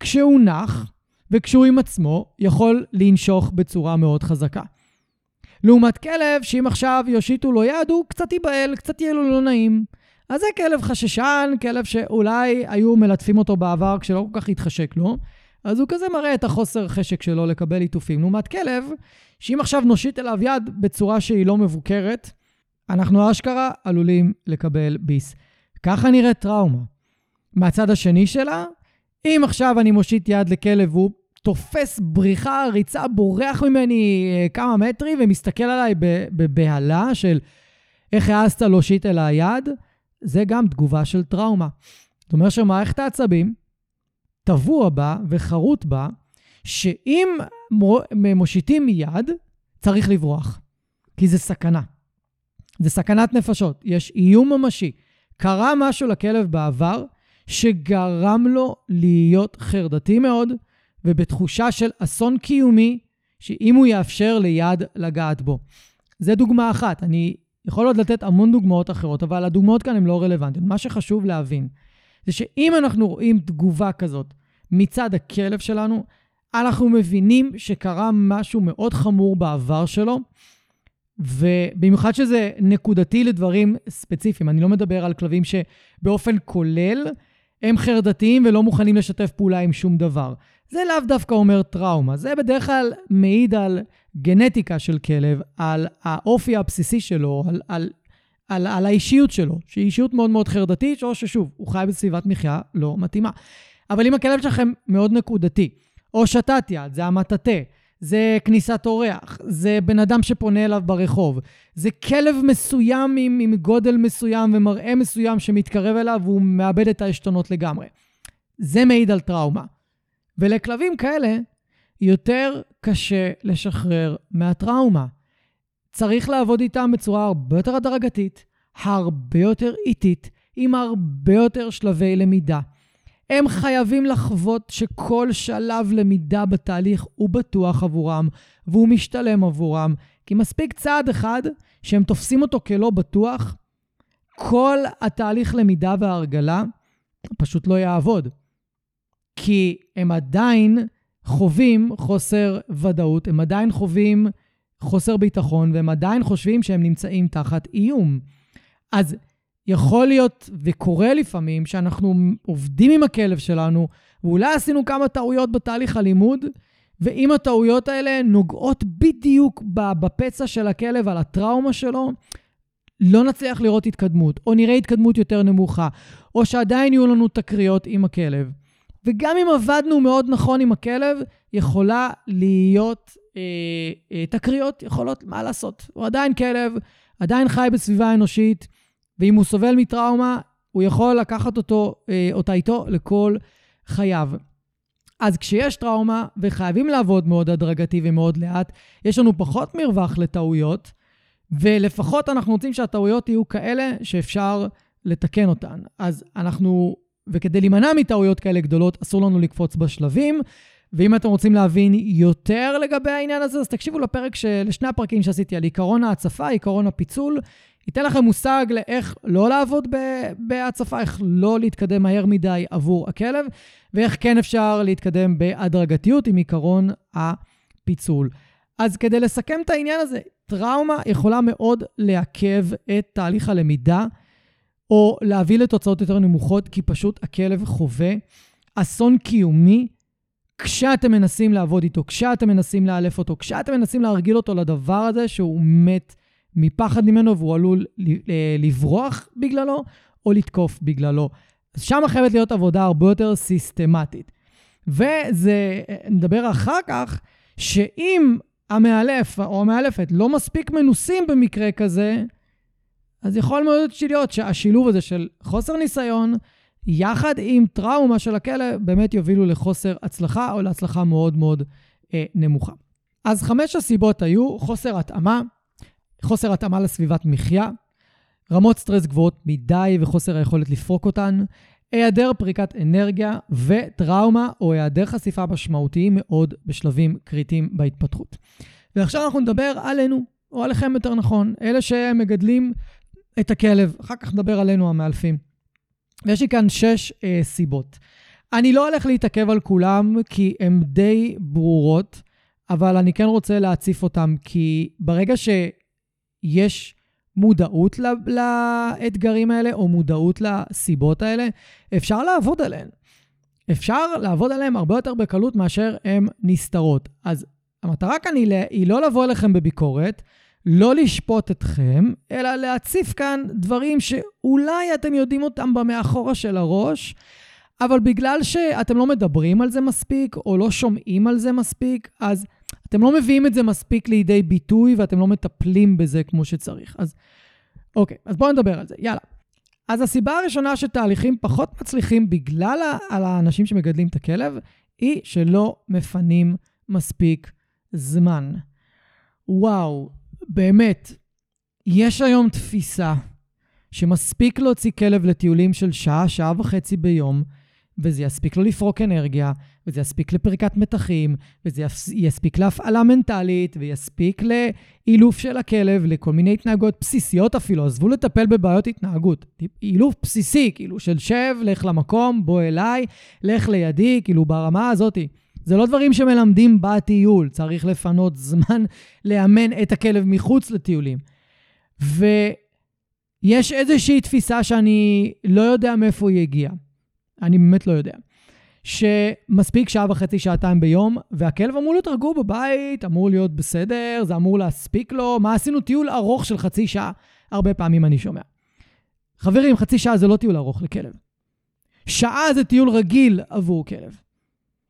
כשהוא נח וכשהוא עם עצמו, יכול לנשוך בצורה מאוד חזקה. לעומת כלב, שאם עכשיו יושיטו לו יד, הוא קצת ייבהל, קצת יהיה לו לא נעים. אז זה כלב חששן, כלב שאולי היו מלטפים אותו בעבר כשלא כל כך התחשק לו, אז הוא כזה מראה את החוסר חשק שלו לקבל ליטופים. לעומת כלב, שאם עכשיו נושיט אליו יד בצורה שהיא לא מבוקרת, אנחנו אשכרה עלולים לקבל ביס. ככה נראית טראומה. מהצד השני שלה, אם עכשיו אני מושיט יד לכלב והוא תופס בריחה, ריצה, בורח ממני אה, כמה מטרים ומסתכל עליי בבהלה של איך העזת להושיט אל היד, זה גם תגובה של טראומה. זאת אומרת שמערכת העצבים טבוע בה וחרוט בה, שאם מושיטים יד, צריך לברוח. כי זה סכנה. זה סכנת נפשות. יש איום ממשי. קרה משהו לכלב בעבר שגרם לו להיות חרדתי מאוד, ובתחושה של אסון קיומי, שאם הוא יאפשר ליד לגעת בו. זה דוגמה אחת. אני יכול עוד לתת המון דוגמאות אחרות, אבל הדוגמאות כאן הן לא רלוונטיות. מה שחשוב להבין, זה שאם אנחנו רואים תגובה כזאת מצד הכלב שלנו, אנחנו מבינים שקרה משהו מאוד חמור בעבר שלו, ובמיוחד שזה נקודתי לדברים ספציפיים. אני לא מדבר על כלבים שבאופן כולל הם חרדתיים ולא מוכנים לשתף פעולה עם שום דבר. זה לאו דווקא אומר טראומה, זה בדרך כלל מעיד על גנטיקה של כלב, על האופי הבסיסי שלו, על, על, על, על האישיות שלו, שהיא אישיות מאוד מאוד חרדתית, או ששוב, הוא חי בסביבת מחיה לא מתאימה. אבל אם הכלב שלכם מאוד נקודתי, או שתת יד, זה המטאטא, זה כניסת אורח, זה בן אדם שפונה אליו ברחוב, זה כלב מסוים עם, עם גודל מסוים ומראה מסוים שמתקרב אליו והוא מאבד את העשתונות לגמרי. זה מעיד על טראומה. ולכלבים כאלה יותר קשה לשחרר מהטראומה. צריך לעבוד איתם בצורה הרבה יותר הדרגתית, הרבה יותר איטית, עם הרבה יותר שלבי למידה. הם חייבים לחוות שכל שלב למידה בתהליך הוא בטוח עבורם והוא משתלם עבורם, כי מספיק צעד אחד שהם תופסים אותו כלא בטוח, כל התהליך למידה וההרגלה פשוט לא יעבוד. כי הם עדיין חווים חוסר ודאות, הם עדיין חווים חוסר ביטחון, והם עדיין חושבים שהם נמצאים תחת איום. אז יכול להיות, וקורה לפעמים, שאנחנו עובדים עם הכלב שלנו, ואולי עשינו כמה טעויות בתהליך הלימוד, ואם הטעויות האלה נוגעות בדיוק בפצע של הכלב, על הטראומה שלו, לא נצליח לראות התקדמות, או נראה התקדמות יותר נמוכה, או שעדיין יהיו לנו תקריות עם הכלב. וגם אם עבדנו מאוד נכון עם הכלב, יכולה להיות אה, אה, תקריות, יכולות, מה לעשות? הוא עדיין כלב, עדיין חי בסביבה אנושית, ואם הוא סובל מטראומה, הוא יכול לקחת אותו, אה, אותה איתו לכל חייו. אז כשיש טראומה וחייבים לעבוד מאוד הדרגתי ומאוד לאט, יש לנו פחות מרווח לטעויות, ולפחות אנחנו רוצים שהטעויות יהיו כאלה שאפשר לתקן אותן. אז אנחנו וכדי להימנע מטעויות כאלה גדולות, אסור לנו לקפוץ בשלבים. ואם אתם רוצים להבין יותר לגבי העניין הזה, אז תקשיבו לפרק, של, לשני הפרקים שעשיתי על עיקרון ההצפה, עיקרון הפיצול. ייתן לכם מושג לאיך לא לעבוד בהצפה, איך לא להתקדם מהר מדי עבור הכלב, ואיך כן אפשר להתקדם בהדרגתיות עם עיקרון הפיצול. אז כדי לסכם את העניין הזה, טראומה יכולה מאוד לעכב את תהליך הלמידה. או להביא לתוצאות יותר נמוכות, כי פשוט הכלב חווה אסון קיומי כשאתם מנסים לעבוד איתו, כשאתם מנסים לאלף אותו, כשאתם מנסים להרגיל אותו לדבר הזה שהוא מת מפחד ממנו והוא עלול לברוח בגללו או לתקוף בגללו. אז שם חייבת להיות עבודה הרבה יותר סיסטמטית. וזה, נדבר אחר כך, שאם המאלף או המאלפת לא מספיק מנוסים במקרה כזה, אז יכול מאוד להיות שהשילוב הזה של חוסר ניסיון יחד עם טראומה של הכלב, באמת יובילו לחוסר הצלחה או להצלחה מאוד מאוד אה, נמוכה. אז חמש הסיבות היו חוסר התאמה, חוסר התאמה לסביבת מחיה, רמות סטרס גבוהות מדי וחוסר היכולת לפרוק אותן, היעדר פריקת אנרגיה וטראומה או היעדר חשיפה משמעותיים מאוד בשלבים קריטיים בהתפתחות. ועכשיו אנחנו נדבר עלינו, או עליכם יותר נכון, אלה שמגדלים את הכלב, אחר כך נדבר עלינו המאלפים. ויש לי כאן שש אה, סיבות. אני לא הולך להתעכב על כולם כי הן די ברורות, אבל אני כן רוצה להציף אותם, כי ברגע שיש מודעות לאתגרים האלה, או מודעות לסיבות האלה, אפשר לעבוד עליהן. אפשר לעבוד עליהן הרבה יותר בקלות מאשר הן נסתרות. אז המטרה כאן היא, היא לא לבוא אליכם בביקורת, לא לשפוט אתכם, אלא להציף כאן דברים שאולי אתם יודעים אותם במאחורה של הראש, אבל בגלל שאתם לא מדברים על זה מספיק, או לא שומעים על זה מספיק, אז אתם לא מביאים את זה מספיק לידי ביטוי ואתם לא מטפלים בזה כמו שצריך. אז אוקיי, אז בואו נדבר על זה, יאללה. אז הסיבה הראשונה שתהליכים פחות מצליחים בגלל על האנשים שמגדלים את הכלב, היא שלא מפנים מספיק זמן. וואו, באמת, יש היום תפיסה שמספיק להוציא כלב לטיולים של שעה, שעה וחצי ביום, וזה יספיק לו לפרוק אנרגיה, וזה יספיק לפריקת מתחים, וזה יספיק להפעלה מנטלית, ויספיק לאילוף של הכלב, לכל מיני התנהגות בסיסיות אפילו. עזבו לטפל בבעיות התנהגות. אילוף בסיסי, כאילו של שב, לך למקום, בוא אליי, לך לידי, כאילו ברמה הזאתי. זה לא דברים שמלמדים בטיול, צריך לפנות זמן לאמן את הכלב מחוץ לטיולים. ויש איזושהי תפיסה שאני לא יודע מאיפה היא הגיעה. אני באמת לא יודע. שמספיק שעה וחצי, שעתיים ביום, והכלב אמור להיות רגוע בבית, אמור להיות בסדר, זה אמור להספיק לו. מה עשינו? טיול ארוך של חצי שעה, הרבה פעמים אני שומע. חברים, חצי שעה זה לא טיול ארוך לכלב. שעה זה טיול רגיל עבור כלב.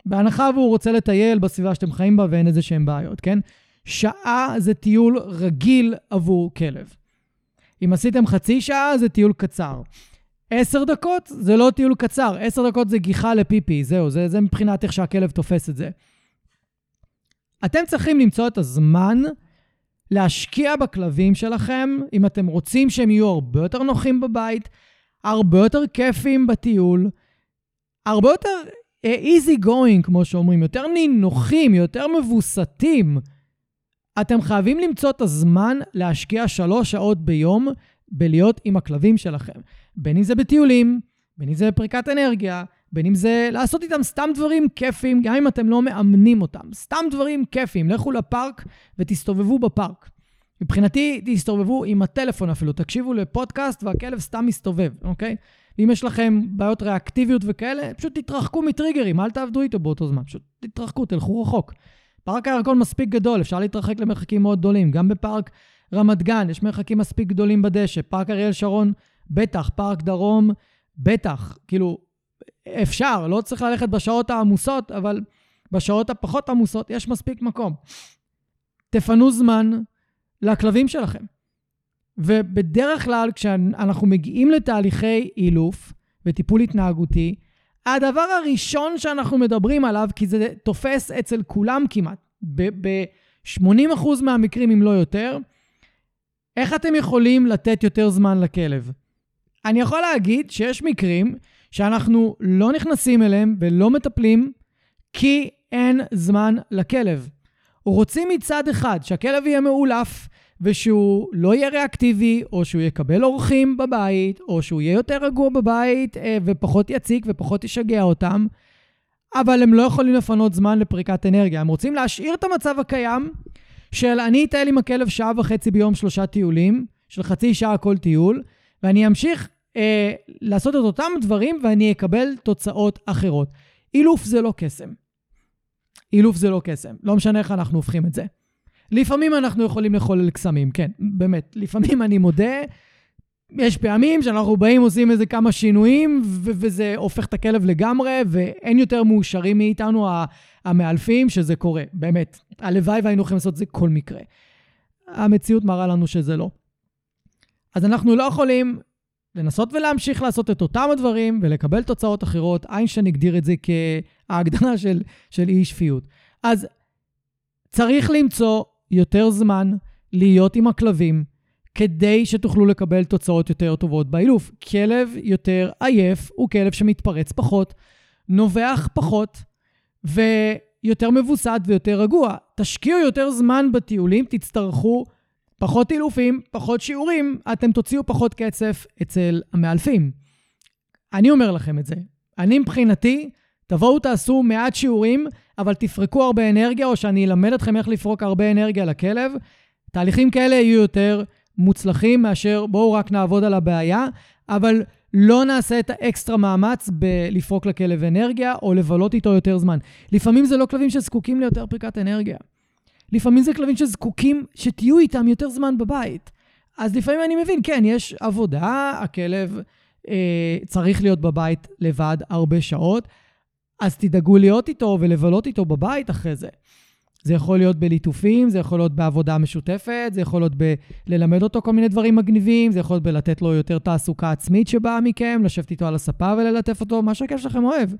בהנחה והוא רוצה לטייל בסביבה שאתם חיים בה ואין איזה שהם בעיות, כן? שעה זה טיול רגיל עבור כלב. אם עשיתם חצי שעה, זה טיול קצר. עשר דקות זה לא טיול קצר, עשר דקות זה גיחה לפיפי, זהו, זה, זה מבחינת איך שהכלב תופס את זה. אתם צריכים למצוא את הזמן להשקיע בכלבים שלכם, אם אתם רוצים שהם יהיו הרבה יותר נוחים בבית, הרבה יותר כיפיים בטיול, הרבה יותר easy going, כמו שאומרים, יותר נינוחים, יותר מבוסתים. אתם חייבים למצוא את הזמן להשקיע שלוש שעות ביום בלהיות עם הכלבים שלכם. בין אם זה בטיולים, בין אם זה בפריקת אנרגיה, בין אם זה לעשות איתם סתם דברים כיפים, גם אם אתם לא מאמנים אותם. סתם דברים כיפים. לכו לפארק ותסתובבו בפארק. מבחינתי, תסתובבו עם הטלפון אפילו, תקשיבו לפודקאסט והכלב סתם מסתובב, אוקיי? ואם יש לכם בעיות ריאקטיביות וכאלה, פשוט תתרחקו מטריגרים, אל תעבדו איתו באותו זמן, פשוט תתרחקו, תלכו רחוק. פארק הירקון מספיק גדול, אפשר להתרחק למרחקים מאוד גדולים. גם בפארק רמת גן יש מרחקים מספיק גדולים בדשא. פארק אריאל שרון, בטח. פארק דרום, בטח. כאילו, אפשר, לא צריך ללכת בשעות העמוסות, אבל בשעות הפחות עמוסות יש מספיק מקום. תפנו זמן לכלבים שלכם. ובדרך כלל, כשאנחנו מגיעים לתהליכי אילוף וטיפול התנהגותי, הדבר הראשון שאנחנו מדברים עליו, כי זה תופס אצל כולם כמעט, ב-80% מהמקרים, אם לא יותר, איך אתם יכולים לתת יותר זמן לכלב? אני יכול להגיד שיש מקרים שאנחנו לא נכנסים אליהם ולא מטפלים כי אין זמן לכלב. רוצים מצד אחד שהכלב יהיה מאולף, ושהוא לא יהיה ריאקטיבי, או שהוא יקבל אורחים בבית, או שהוא יהיה יותר רגוע בבית אה, ופחות יציק ופחות ישגע אותם, אבל הם לא יכולים לפנות זמן לפריקת אנרגיה. הם רוצים להשאיר את המצב הקיים של אני אטייל עם הכלב שעה וחצי ביום שלושה טיולים, של חצי שעה כל טיול, ואני אמשיך אה, לעשות את אותם דברים ואני אקבל תוצאות אחרות. אילוף זה לא קסם. אילוף זה לא קסם. לא משנה איך אנחנו הופכים את זה. לפעמים אנחנו יכולים לחולל קסמים, כן, באמת. לפעמים אני מודה, יש פעמים שאנחנו באים, עושים איזה כמה שינויים, ו- וזה הופך את הכלב לגמרי, ואין יותר מאושרים מאיתנו המאלפים שזה קורה, באמת. הלוואי והיינו יכולים לעשות את זה כל מקרה. המציאות מראה לנו שזה לא. אז אנחנו לא יכולים לנסות ולהמשיך לעשות את אותם הדברים ולקבל תוצאות אחרות. איינשטיין הגדיר את זה כהגדרה של, של אי שפיות. אז צריך למצוא יותר זמן להיות עם הכלבים כדי שתוכלו לקבל תוצאות יותר טובות באילוף. כלב יותר עייף הוא כלב שמתפרץ פחות, נובח פחות ויותר מבוסת ויותר רגוע. תשקיעו יותר זמן בטיולים, תצטרכו פחות אילופים, פחות שיעורים, אתם תוציאו פחות קצף אצל המאלפים. אני אומר לכם את זה. אני מבחינתי, תבואו תעשו מעט שיעורים, אבל תפרקו הרבה אנרגיה, או שאני אלמד אתכם איך לפרוק הרבה אנרגיה לכלב. תהליכים כאלה יהיו יותר מוצלחים מאשר בואו רק נעבוד על הבעיה, אבל לא נעשה את האקסטרה מאמץ בלפרוק לכלב אנרגיה או לבלות איתו יותר זמן. לפעמים זה לא כלבים שזקוקים ליותר פריקת אנרגיה. לפעמים זה כלבים שזקוקים שתהיו איתם יותר זמן בבית. אז לפעמים אני מבין, כן, יש עבודה, הכלב אה, צריך להיות בבית לבד הרבה שעות, אז תדאגו להיות איתו ולבלות איתו בבית אחרי זה. זה יכול להיות בליטופים, זה יכול להיות בעבודה משותפת, זה יכול להיות בללמד אותו כל מיני דברים מגניבים, זה יכול להיות בלתת לו יותר תעסוקה עצמית שבאה מכם, לשבת איתו על הספה וללטף אותו, מה שהכיף שלכם אוהב.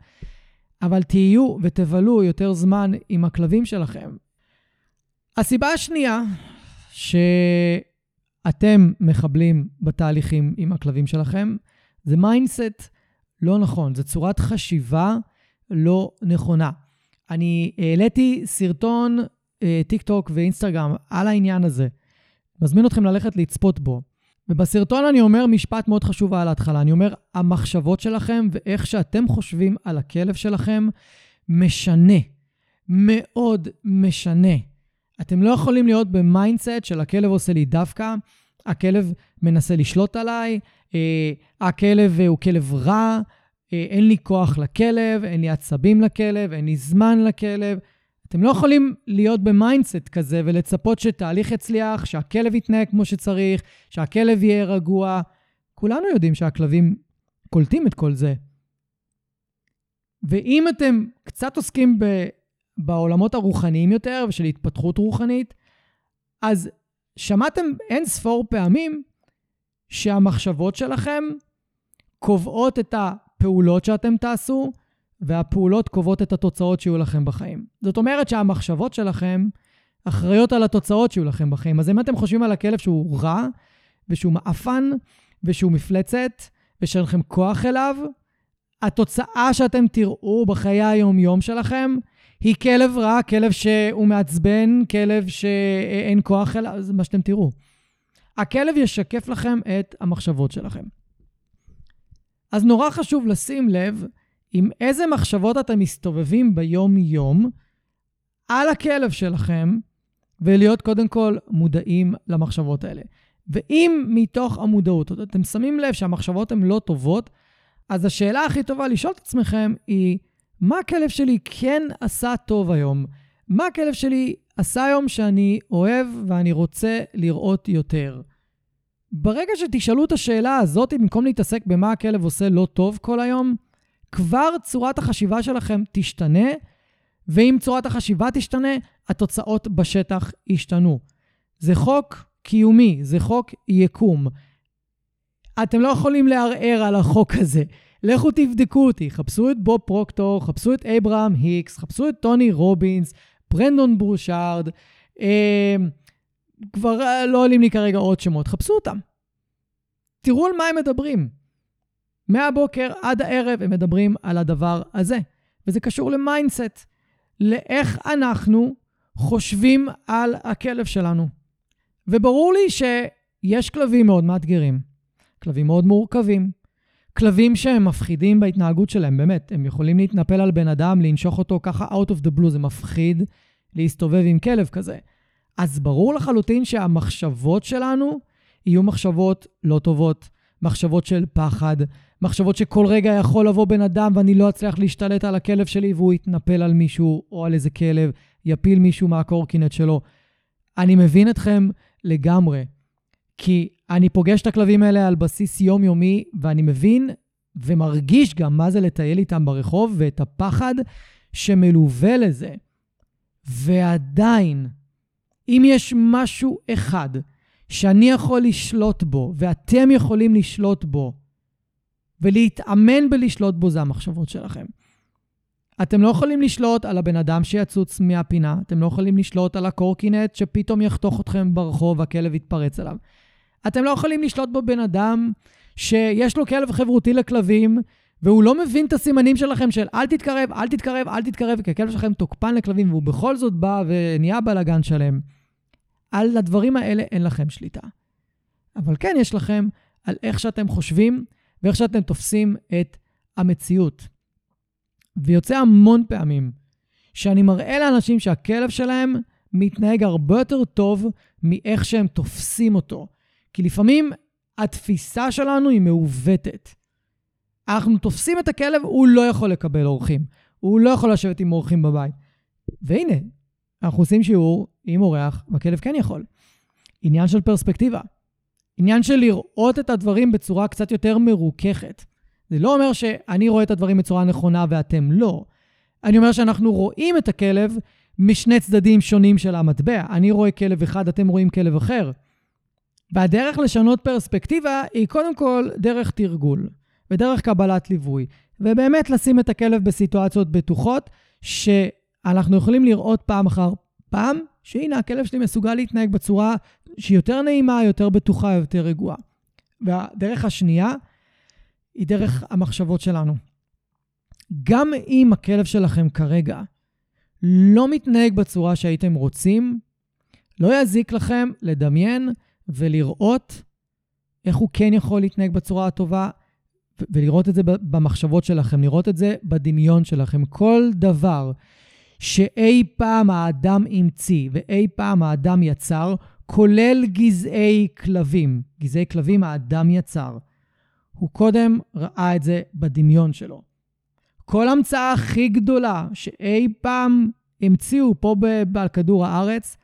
אבל תהיו ותבלו יותר זמן עם הכלבים שלכם. הסיבה השנייה, שאתם מחבלים בתהליכים עם הכלבים שלכם, זה mindset לא נכון, זו צורת חשיבה לא נכונה. אני העליתי סרטון אה, טיק טוק ואינסטגרם על העניין הזה. מזמין אתכם ללכת לצפות בו. ובסרטון אני אומר משפט מאוד חשוב על ההתחלה. אני אומר, המחשבות שלכם ואיך שאתם חושבים על הכלב שלכם משנה. מאוד משנה. אתם לא יכולים להיות ב mindset של הכלב עושה לי דווקא, הכלב מנסה לשלוט עליי, אה, הכלב הוא כלב רע, אה, אין לי כוח לכלב, אין לי עצבים לכלב, אין לי זמן לכלב. אתם לא יכולים להיות ב mindset כזה ולצפות שתהליך יצליח, שהכלב יתנהג כמו שצריך, שהכלב יהיה רגוע. כולנו יודעים שהכלבים קולטים את כל זה. ואם אתם קצת עוסקים ב, בעולמות הרוחניים יותר ושל התפתחות רוחנית, אז שמעתם אין ספור פעמים שהמחשבות שלכם קובעות את הפעולות שאתם תעשו, והפעולות קובעות את התוצאות שיהיו לכם בחיים. זאת אומרת שהמחשבות שלכם אחראיות על התוצאות שיהיו לכם בחיים. אז אם אתם חושבים על הכלב שהוא רע, ושהוא מעפן, ושהוא מפלצת, ושאין לכם כוח אליו, התוצאה שאתם תראו בחיי היום-יום שלכם היא כלב רע, כלב שהוא מעצבן, כלב שאין כוח אליו, זה מה שאתם תראו. הכלב ישקף לכם את המחשבות שלכם. אז נורא חשוב לשים לב עם איזה מחשבות אתם מסתובבים ביום-יום על הכלב שלכם, ולהיות קודם כל מודעים למחשבות האלה. ואם מתוך המודעות אתם שמים לב שהמחשבות הן לא טובות, אז השאלה הכי טובה לשאול את עצמכם היא, מה הכלב שלי כן עשה טוב היום? מה הכלב שלי עשה היום שאני אוהב ואני רוצה לראות יותר? ברגע שתשאלו את השאלה הזאת, במקום להתעסק במה הכלב עושה לא טוב כל היום, כבר צורת החשיבה שלכם תשתנה, ואם צורת החשיבה תשתנה, התוצאות בשטח ישתנו. זה חוק קיומי, זה חוק יקום. אתם לא יכולים לערער על החוק הזה. לכו תבדקו אותי, חפשו את בוב פרוקטור, חפשו את אברהם היקס, חפשו את טוני רובינס, ברנדון ברושארד, אה, כבר לא עולים לי כרגע עוד שמות, חפשו אותם. תראו על מה הם מדברים. מהבוקר עד הערב הם מדברים על הדבר הזה, וזה קשור ל mindset, לאיך אנחנו חושבים על הכלב שלנו. וברור לי שיש כלבים מאוד מאתגרים, כלבים מאוד מורכבים, כלבים שהם מפחידים בהתנהגות שלהם, באמת, הם יכולים להתנפל על בן אדם, לנשוך אותו ככה out of the blue, זה מפחיד להסתובב עם כלב כזה. אז ברור לחלוטין שהמחשבות שלנו יהיו מחשבות לא טובות, מחשבות של פחד, מחשבות שכל רגע יכול לבוא בן אדם ואני לא אצליח להשתלט על הכלב שלי והוא יתנפל על מישהו או על איזה כלב, יפיל מישהו מהקורקינט שלו. אני מבין אתכם לגמרי, כי אני פוגש את הכלבים האלה על בסיס יומיומי, ואני מבין ומרגיש גם מה זה לטייל איתם ברחוב, ואת הפחד שמלווה לזה. ועדיין, אם יש משהו אחד שאני יכול לשלוט בו, ואתם יכולים לשלוט בו ולהתאמן בלשלוט בו זה המחשבות שלכם. אתם לא יכולים לשלוט על הבן אדם שיצוץ מהפינה, אתם לא יכולים לשלוט על הקורקינט שפתאום יחתוך אתכם ברחוב והכלב יתפרץ עליו. אתם לא יכולים לשלוט בבן אדם שיש לו כלב חברותי לכלבים, והוא לא מבין את הסימנים שלכם של אל תתקרב, אל תתקרב, אל תתקרב, כי הכלב שלכם תוקפן לכלבים, והוא בכל זאת בא ונהיה בלאגן שלם. על הדברים האלה אין לכם שליטה. אבל כן יש לכם על איך שאתם חושבים ואיך שאתם תופסים את המציאות. ויוצא המון פעמים שאני מראה לאנשים שהכלב שלהם מתנהג הרבה יותר טוב מאיך שהם תופסים אותו. כי לפעמים התפיסה שלנו היא מעוותת. אנחנו תופסים את הכלב, הוא לא יכול לקבל אורחים. הוא לא יכול לשבת עם אורחים בבית. והנה, אנחנו עושים שיעור עם אורח, והכלב כן יכול. עניין של פרספקטיבה. עניין של לראות את הדברים בצורה קצת יותר מרוככת. זה לא אומר שאני רואה את הדברים בצורה נכונה ואתם לא. אני אומר שאנחנו רואים את הכלב משני צדדים שונים של המטבע. אני רואה כלב אחד, אתם רואים כלב אחר. והדרך לשנות פרספקטיבה היא קודם כל דרך תרגול ודרך קבלת ליווי, ובאמת לשים את הכלב בסיטואציות בטוחות, שאנחנו יכולים לראות פעם אחר פעם, שהנה, הכלב שלי מסוגל להתנהג בצורה שהיא יותר נעימה, יותר בטוחה, יותר רגועה. והדרך השנייה היא דרך המחשבות שלנו. גם אם הכלב שלכם כרגע לא מתנהג בצורה שהייתם רוצים, לא יזיק לכם לדמיין ולראות איך הוא כן יכול להתנהג בצורה הטובה, ולראות את זה במחשבות שלכם, לראות את זה בדמיון שלכם. כל דבר שאי פעם האדם המציא ואי פעם האדם יצר, כולל גזעי כלבים. גזעי כלבים האדם יצר. הוא קודם ראה את זה בדמיון שלו. כל המצאה הכי גדולה שאי פעם המציאו פה על כדור הארץ,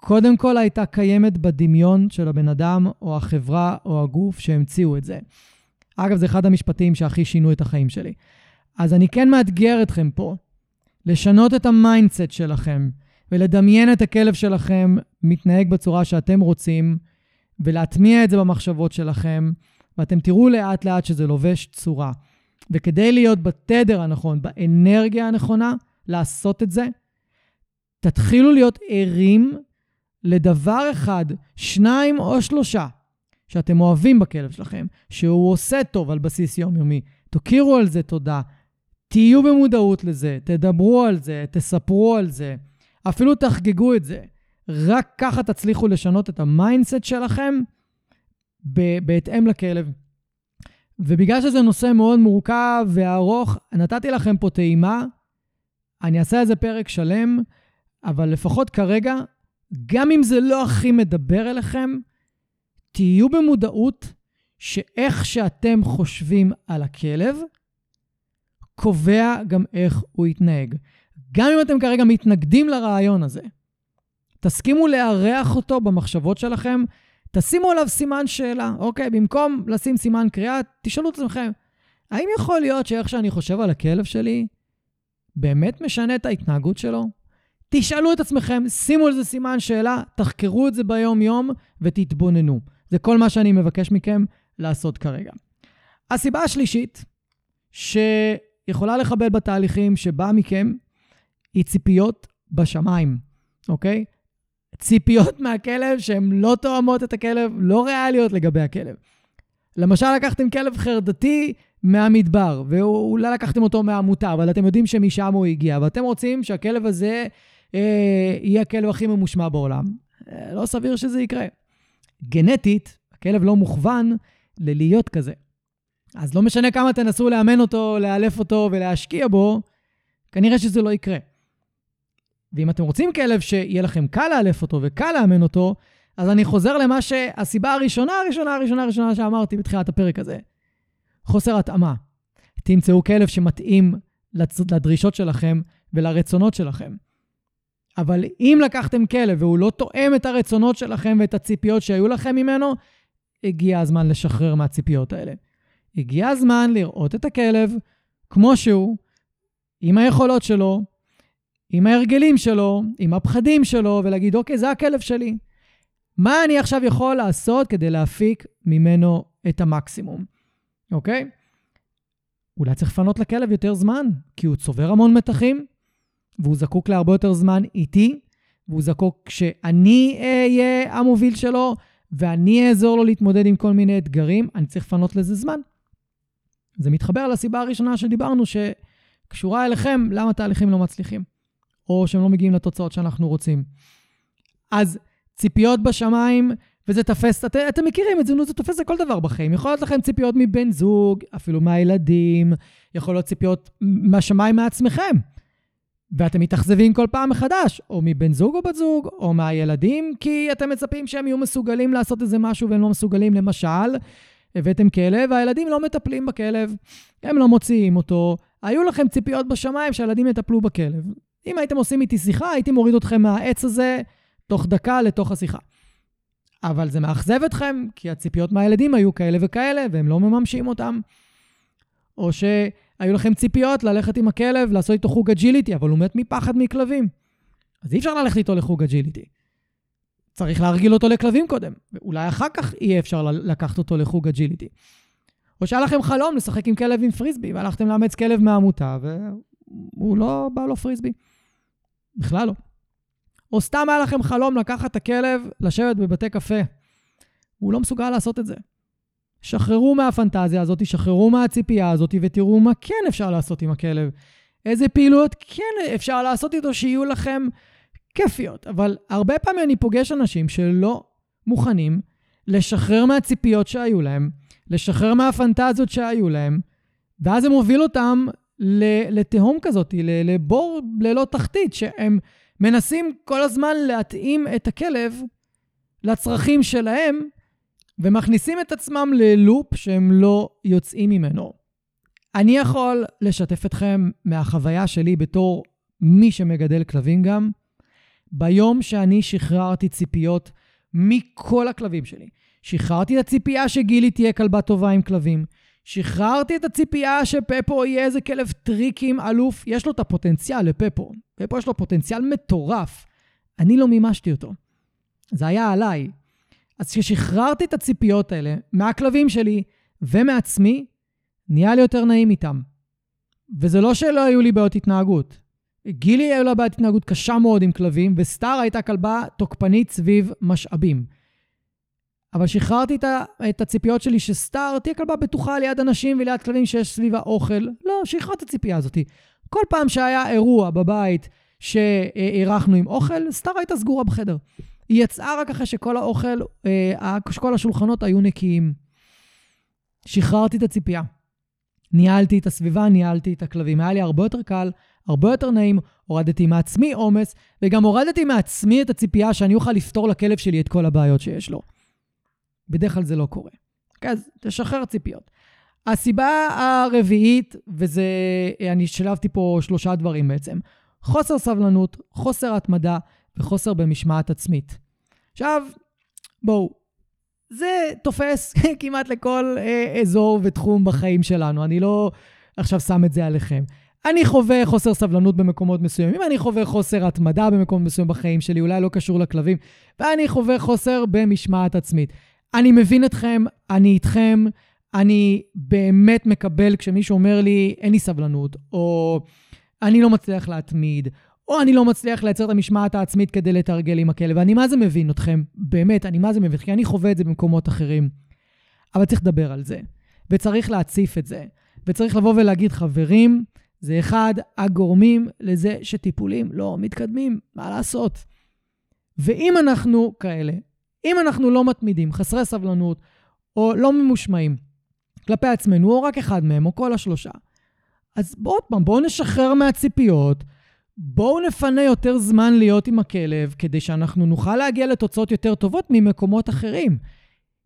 קודם כל הייתה קיימת בדמיון של הבן אדם או החברה או הגוף שהמציאו את זה. אגב, זה אחד המשפטים שהכי שינו את החיים שלי. אז אני כן מאתגר אתכם פה לשנות את ה mindset שלכם ולדמיין את הכלב שלכם מתנהג בצורה שאתם רוצים ולהטמיע את זה במחשבות שלכם, ואתם תראו לאט לאט שזה לובש צורה. וכדי להיות בתדר הנכון, באנרגיה הנכונה, לעשות את זה, תתחילו להיות ערים לדבר אחד, שניים או שלושה, שאתם אוהבים בכלב שלכם, שהוא עושה טוב על בסיס יומיומי. תכירו על זה תודה, תהיו במודעות לזה, תדברו על זה, תספרו על זה, אפילו תחגגו את זה. רק ככה תצליחו לשנות את ה mindset שלכם בהתאם לכלב. ובגלל שזה נושא מאוד מורכב וארוך, נתתי לכם פה טעימה. אני אעשה על זה פרק שלם, אבל לפחות כרגע, גם אם זה לא הכי מדבר אליכם, תהיו במודעות שאיך שאתם חושבים על הכלב, קובע גם איך הוא יתנהג. גם אם אתם כרגע מתנגדים לרעיון הזה, תסכימו לארח אותו במחשבות שלכם, תשימו עליו סימן שאלה, אוקיי? במקום לשים סימן קריאה, תשאלו את עצמכם, האם יכול להיות שאיך שאני חושב על הכלב שלי, באמת משנה את ההתנהגות שלו? תשאלו את עצמכם, שימו על זה סימן שאלה, תחקרו את זה ביום-יום ותתבוננו. זה כל מה שאני מבקש מכם לעשות כרגע. הסיבה השלישית, שיכולה לחבל בתהליכים שבאה מכם, היא ציפיות בשמיים, אוקיי? ציפיות מהכלב שהן לא תואמות את הכלב, לא ריאליות לגבי הכלב. למשל, לקחתם כלב חרדתי מהמדבר, ואולי לקחתם אותו מהעמותה, אבל אתם יודעים שמשם הוא הגיע, ואתם רוצים שהכלב הזה יהיה הכלב הכי ממושמע בעולם. אה, לא סביר שזה יקרה. גנטית, הכלב לא מוכוון ללהיות כזה. אז לא משנה כמה תנסו לאמן אותו, לאלף אותו ולהשקיע בו, כנראה שזה לא יקרה. ואם אתם רוצים כלב שיהיה לכם קל לאלף אותו וקל לאמן אותו, אז אני חוזר למה שהסיבה הראשונה, הראשונה, הראשונה, הראשונה שאמרתי בתחילת הפרק הזה. חוסר התאמה. תמצאו כלב שמתאים לדרישות שלכם ולרצונות שלכם. אבל אם לקחתם כלב והוא לא תואם את הרצונות שלכם ואת הציפיות שהיו לכם ממנו, הגיע הזמן לשחרר מהציפיות האלה. הגיע הזמן לראות את הכלב כמו שהוא, עם היכולות שלו, עם ההרגלים שלו, עם הפחדים שלו, ולהגיד, אוקיי, זה הכלב שלי. מה אני עכשיו יכול לעשות כדי להפיק ממנו את המקסימום, אוקיי? אולי צריך לפנות לכלב יותר זמן, כי הוא צובר המון מתחים, והוא זקוק להרבה יותר זמן איתי, והוא זקוק שאני אהיה המוביל שלו, ואני אעזור לו להתמודד עם כל מיני אתגרים, אני צריך לפנות לזה זמן. זה מתחבר לסיבה הראשונה שדיברנו, שקשורה אליכם, למה תהליכים לא מצליחים, או שהם לא מגיעים לתוצאות שאנחנו רוצים. אז ציפיות בשמיים, וזה תופס, את, אתם מכירים את זה, נו, זה תופס לכל דבר בחיים. יכול להיות לכם ציפיות מבן זוג, אפילו מהילדים, יכול להיות ציפיות מהשמיים מעצמכם. ואתם מתאכזבים כל פעם מחדש, או מבן זוג או בת זוג, או מהילדים, כי אתם מצפים שהם יהיו מסוגלים לעשות איזה משהו והם לא מסוגלים. למשל, הבאתם כלב, והילדים לא מטפלים בכלב, הם לא מוציאים אותו. היו לכם ציפיות בשמיים שהילדים יטפלו בכלב. אם הייתם עושים איתי שיחה, הייתי מוריד אתכם מהעץ הזה תוך דקה לתוך השיחה. אבל זה מאכזב אתכם, כי הציפיות מהילדים היו כאלה וכאלה, והם לא מממשים אותם. או שהיו לכם ציפיות ללכת עם הכלב, לעשות איתו חוג agility, אבל הוא מת מפחד מכלבים. אז אי אפשר ללכת איתו לחוג agility. צריך להרגיל אותו לכלבים קודם, ואולי אחר כך יהיה אפשר לקחת אותו לחוג agility. או שהיה לכם חלום לשחק עם כלב עם פריסבי, והלכתם לאמץ כלב מהעמותה, והוא לא בא לו פריסבי. בכלל לא. או סתם היה לכם חלום לקחת את הכלב, לשבת בבתי קפה. הוא לא מסוגל לעשות את זה. שחררו מהפנטזיה הזאת, שחררו מהציפייה הזאת, ותראו מה כן אפשר לעשות עם הכלב. איזה פעילויות כן אפשר לעשות איתו שיהיו לכם כיפיות. אבל הרבה פעמים אני פוגש אנשים שלא מוכנים לשחרר מהציפיות שהיו להם, לשחרר מהפנטזיות שהיו להם, ואז זה מוביל אותם לתהום כזאת, לבור ללא תחתית, שהם מנסים כל הזמן להתאים את הכלב לצרכים שלהם, ומכניסים את עצמם ללופ שהם לא יוצאים ממנו. אני יכול לשתף אתכם מהחוויה שלי בתור מי שמגדל כלבים גם. ביום שאני שחררתי ציפיות מכל הכלבים שלי, שחררתי את הציפייה שגילי תהיה כלבה טובה עם כלבים, שחררתי את הציפייה שפפו יהיה איזה כלב טריקים אלוף, יש לו את הפוטנציאל לפפו. פפו יש לו פוטנציאל מטורף. אני לא מימשתי אותו. זה היה עליי. אז כששחררתי את הציפיות האלה מהכלבים שלי ומעצמי, נהיה לי יותר נעים איתם. וזה לא שלא היו לי בעיות התנהגות. גילי היו לה בעיית התנהגות קשה מאוד עם כלבים, וסטאר הייתה כלבה תוקפנית סביב משאבים. אבל שחררתי את הציפיות שלי שסטאר תהיה כלבה בטוחה ליד אנשים וליד כלבים שיש סביבה אוכל. לא, שחררתי את הציפייה הזאת. כל פעם שהיה אירוע בבית שאירחנו עם אוכל, סטאר הייתה סגורה בחדר. היא יצאה רק אחרי שכל האוכל, אה, כל השולחנות היו נקיים. שחררתי את הציפייה. ניהלתי את הסביבה, ניהלתי את הכלבים. היה לי הרבה יותר קל, הרבה יותר נעים, הורדתי מעצמי עומס, וגם הורדתי מעצמי את הציפייה שאני אוכל לפתור לכלב שלי את כל הבעיות שיש לו. בדרך כלל זה לא קורה. אוקיי, אז תשחרר ציפיות. הסיבה הרביעית, וזה, אני שלבתי פה שלושה דברים בעצם, חוסר סבלנות, חוסר התמדה וחוסר במשמעת עצמית. עכשיו, בואו, זה תופס כמעט לכל אה, אזור ותחום בחיים שלנו, אני לא עכשיו שם את זה עליכם. אני חווה חוסר סבלנות במקומות מסוימים, אני חווה חוסר התמדה במקומות מסוימים בחיים שלי, אולי לא קשור לכלבים, ואני חווה חוסר במשמעת עצמית. אני מבין אתכם, אני איתכם, אני באמת מקבל כשמישהו אומר לי, אין לי סבלנות, או אני לא מצליח להתמיד, או אני לא מצליח לייצר את המשמעת העצמית כדי לתרגל עם הכלב. ואני מה זה מבין אתכם, באמת, אני מה זה מבין, כי אני חווה את זה במקומות אחרים. אבל צריך לדבר על זה, וצריך להציף את זה, וצריך לבוא ולהגיד, חברים, זה אחד הגורמים לזה שטיפולים לא מתקדמים, מה לעשות? ואם אנחנו כאלה, אם אנחנו לא מתמידים, חסרי סבלנות, או לא ממושמעים כלפי עצמנו, או רק אחד מהם, או כל השלושה, אז בואו עוד פעם, בואו נשחרר מהציפיות, בואו נפנה יותר זמן להיות עם הכלב, כדי שאנחנו נוכל להגיע לתוצאות יותר טובות ממקומות אחרים.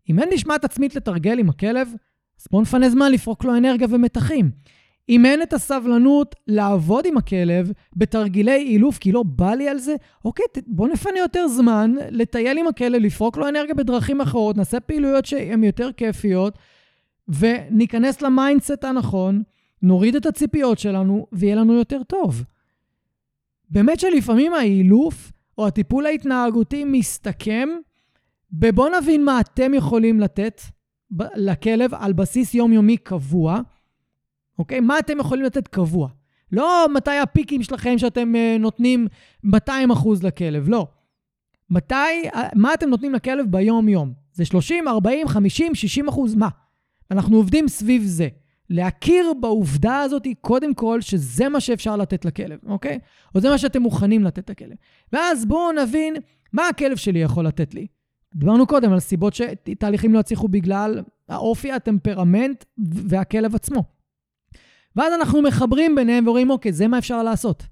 אם אין משמעת עצמית לתרגל עם הכלב, אז בואו נפנה זמן לפרוק לו אנרגיה ומתחים. אם אין את הסבלנות לעבוד עם הכלב בתרגילי אילוף, כי לא בא לי על זה, אוקיי, בוא נפנה יותר זמן לטייל עם הכלב, לפרוק לו אנרגיה בדרכים אחרות, נעשה פעילויות שהן יותר כיפיות, וניכנס ל mindset הנכון, נוריד את הציפיות שלנו, ויהיה לנו יותר טוב. באמת שלפעמים האילוף או הטיפול ההתנהגותי מסתכם בבוא נבין מה אתם יכולים לתת לכלב על בסיס יומיומי קבוע, אוקיי? מה אתם יכולים לתת קבוע? לא מתי הפיקים שלכם שאתם אה, נותנים 200 אחוז לכלב, לא. מתי, מה אתם נותנים לכלב ביום-יום? זה 30, 40, 50, 60 אחוז? מה? אנחנו עובדים סביב זה. להכיר בעובדה הזאת, קודם כל, שזה מה שאפשר לתת לכלב, אוקיי? או זה מה שאתם מוכנים לתת לכלב. ואז בואו נבין מה הכלב שלי יכול לתת לי. דיברנו קודם על סיבות שתהליכים לא יצליחו בגלל האופי, הטמפרמנט והכלב עצמו. ואז אנחנו מחברים ביניהם ורואים, אוקיי, זה מה אפשר לעשות.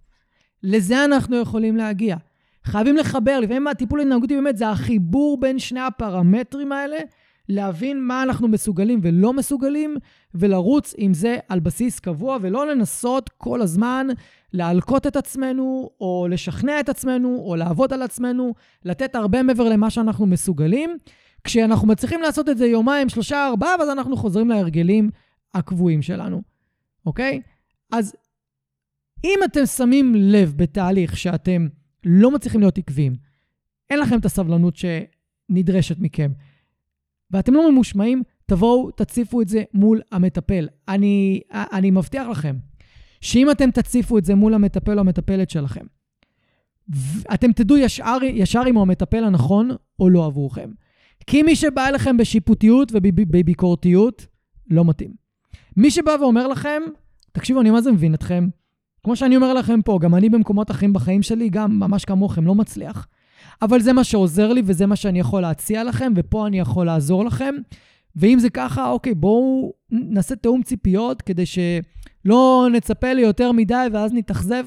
לזה אנחנו יכולים להגיע. חייבים לחבר, לפעמים הטיפול ההתנהגותי באמת זה החיבור בין שני הפרמטרים האלה, להבין מה אנחנו מסוגלים ולא מסוגלים, ולרוץ עם זה על בסיס קבוע, ולא לנסות כל הזמן להלקות את עצמנו, או לשכנע את עצמנו, או לעבוד על עצמנו, לתת הרבה מעבר למה שאנחנו מסוגלים. כשאנחנו מצליחים לעשות את זה יומיים, שלושה, ארבעה, ואז אנחנו חוזרים להרגלים הקבועים שלנו, אוקיי? אז אם אתם שמים לב בתהליך שאתם לא מצליחים להיות עקביים, אין לכם את הסבלנות שנדרשת מכם, ואתם לא ממושמעים, תבואו, תציפו את זה מול המטפל. אני, אני מבטיח לכם שאם אתם תציפו את זה מול המטפל או המטפלת שלכם, אתם תדעו ישר, ישר אם הוא המטפל הנכון או לא עבורכם. כי מי שבא אליכם בשיפוטיות ובביקורתיות, לא מתאים. מי שבא ואומר לכם, תקשיבו, אני מה זה מבין אתכם? כמו שאני אומר לכם פה, גם אני במקומות אחרים בחיים שלי, גם ממש כמוכם, לא מצליח. אבל זה מה שעוזר לי וזה מה שאני יכול להציע לכם, ופה אני יכול לעזור לכם. ואם זה ככה, אוקיי, בואו נעשה תיאום ציפיות כדי שלא נצפה ליותר מדי ואז נתאכזב.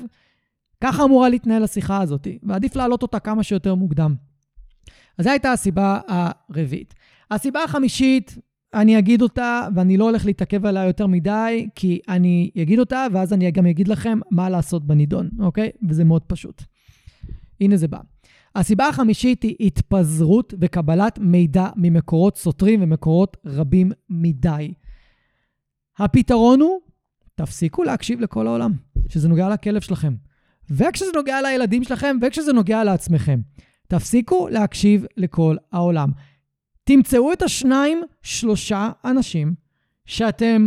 ככה אמורה להתנהל השיחה הזאת, ועדיף להעלות אותה כמה שיותר מוקדם. אז זו הייתה הסיבה הרביעית. הסיבה החמישית, אני אגיד אותה, ואני לא הולך להתעכב עליה יותר מדי, כי אני אגיד אותה, ואז אני גם אגיד לכם מה לעשות בנידון, אוקיי? וזה מאוד פשוט. הנה זה בא. הסיבה החמישית היא התפזרות וקבלת מידע ממקורות סותרים ומקורות רבים מדי. הפתרון הוא, תפסיקו להקשיב לכל העולם, שזה נוגע לכלב שלכם. וכשזה נוגע לילדים שלכם, וכשזה נוגע לעצמכם. תפסיקו להקשיב לכל העולם. תמצאו את השניים, שלושה אנשים שאתם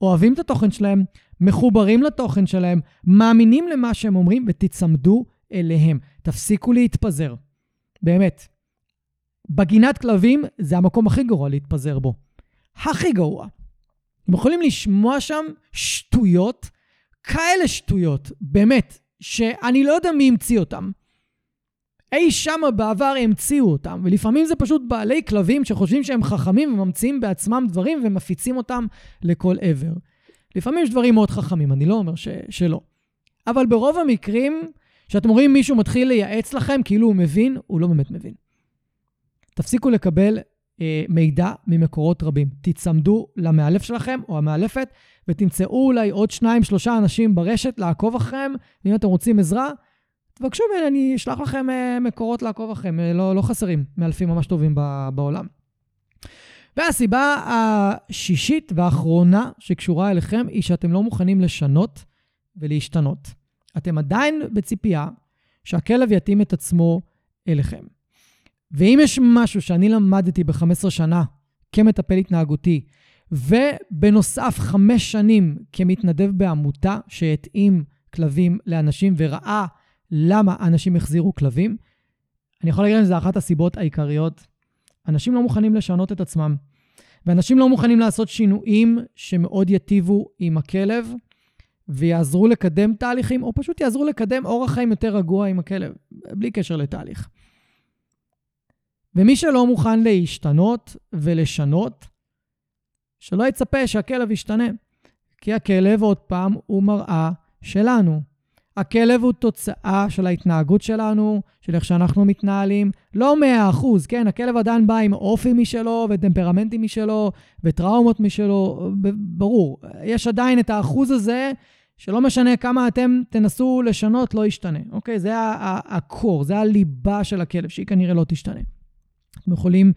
אוהבים את התוכן שלהם, מחוברים לתוכן שלהם, מאמינים למה שהם אומרים ותצמדו אליהם. תפסיקו להתפזר. באמת. בגינת כלבים זה המקום הכי גרוע להתפזר בו. הכי גרוע. אתם יכולים לשמוע שם שטויות, כאלה שטויות, באמת, שאני לא יודע מי המציא אותם. אי שמה בעבר המציאו אותם, ולפעמים זה פשוט בעלי כלבים שחושבים שהם חכמים וממציאים בעצמם דברים ומפיצים אותם לכל עבר. לפעמים יש דברים מאוד חכמים, אני לא אומר ש- שלא. אבל ברוב המקרים, כשאתם רואים מישהו מתחיל לייעץ לכם כאילו הוא מבין, הוא לא באמת מבין. תפסיקו לקבל אה, מידע ממקורות רבים. תיצמדו למאלף שלכם או המאלפת, ותמצאו אולי עוד שניים, שלושה אנשים ברשת לעקוב אחריהם, ואם אתם רוצים עזרה, תבקשו ממני, אני אשלח לכם אה, מקורות לעקוב אחריהם, אה, לא, לא חסרים מאלפים ממש טובים בעולם. והסיבה השישית והאחרונה שקשורה אליכם היא שאתם לא מוכנים לשנות ולהשתנות. אתם עדיין בציפייה שהכלב יתאים את עצמו אליכם. ואם יש משהו שאני למדתי ב-15 שנה כמטפל התנהגותי, ובנוסף חמש שנים כמתנדב בעמותה שהתאים כלבים לאנשים וראה למה אנשים החזירו כלבים, אני יכול להגיד שזו אחת הסיבות העיקריות. אנשים לא מוכנים לשנות את עצמם, ואנשים לא מוכנים לעשות שינויים שמאוד יטיבו עם הכלב, ויעזרו לקדם תהליכים, או פשוט יעזרו לקדם אורח חיים יותר רגוע עם הכלב, בלי קשר לתהליך. ומי שלא מוכן להשתנות ולשנות, שלא יצפה שהכלב ישתנה. כי הכלב, עוד פעם, הוא מראה שלנו. הכלב הוא תוצאה של ההתנהגות שלנו, של איך שאנחנו מתנהלים. לא 100%, כן? הכלב עדיין בא עם אופי משלו, וטמפרמנטים משלו, וטראומות משלו, ברור. יש עדיין את האחוז הזה, שלא משנה כמה אתם תנסו לשנות, לא ישתנה. אוקיי? זה הקור, זה הליבה של הכלב, שהיא כנראה לא תשתנה. אתם יכולים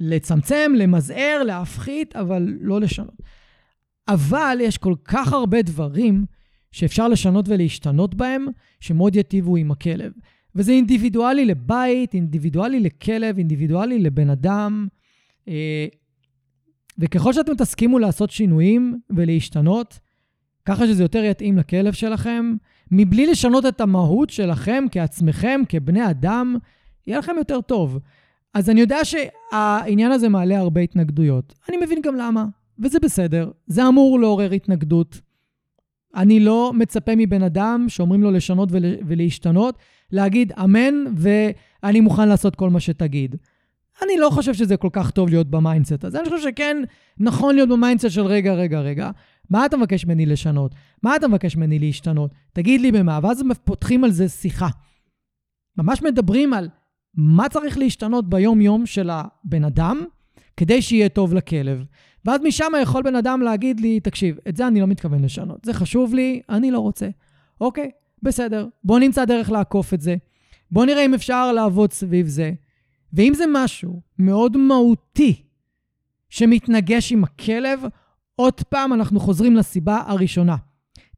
לצמצם, למזער, להפחית, אבל לא לשנות. אבל יש כל כך הרבה דברים שאפשר לשנות ולהשתנות בהם, שמאוד יטיבו עם הכלב. וזה אינדיבידואלי לבית, אינדיבידואלי לכלב, אינדיבידואלי לבן אדם. אה, וככל שאתם תסכימו לעשות שינויים ולהשתנות, ככה שזה יותר יתאים לכלב שלכם, מבלי לשנות את המהות שלכם כעצמכם, כבני אדם, יהיה לכם יותר טוב. אז אני יודע שהעניין הזה מעלה הרבה התנגדויות. אני מבין גם למה, וזה בסדר. זה אמור לעורר התנגדות. אני לא מצפה מבן אדם שאומרים לו לשנות ול, ולהשתנות, להגיד אמן ואני מוכן לעשות כל מה שתגיד. אני לא חושב שזה כל כך טוב להיות ב mindset הזה. אני חושב שכן נכון להיות ב mindset של רגע, רגע, רגע. מה אתה מבקש ממני לשנות? מה אתה מבקש ממני להשתנות? תגיד לי במה. ואז פותחים על זה שיחה. ממש מדברים על מה צריך להשתנות ביום-יום של הבן אדם כדי שיהיה טוב לכלב. ואז משם יכול בן אדם להגיד לי, תקשיב, את זה אני לא מתכוון לשנות. זה חשוב לי, אני לא רוצה. אוקיי, בסדר. בוא נמצא דרך לעקוף את זה. בוא נראה אם אפשר לעבוד סביב זה. ואם זה משהו מאוד מהותי שמתנגש עם הכלב, עוד פעם אנחנו חוזרים לסיבה הראשונה.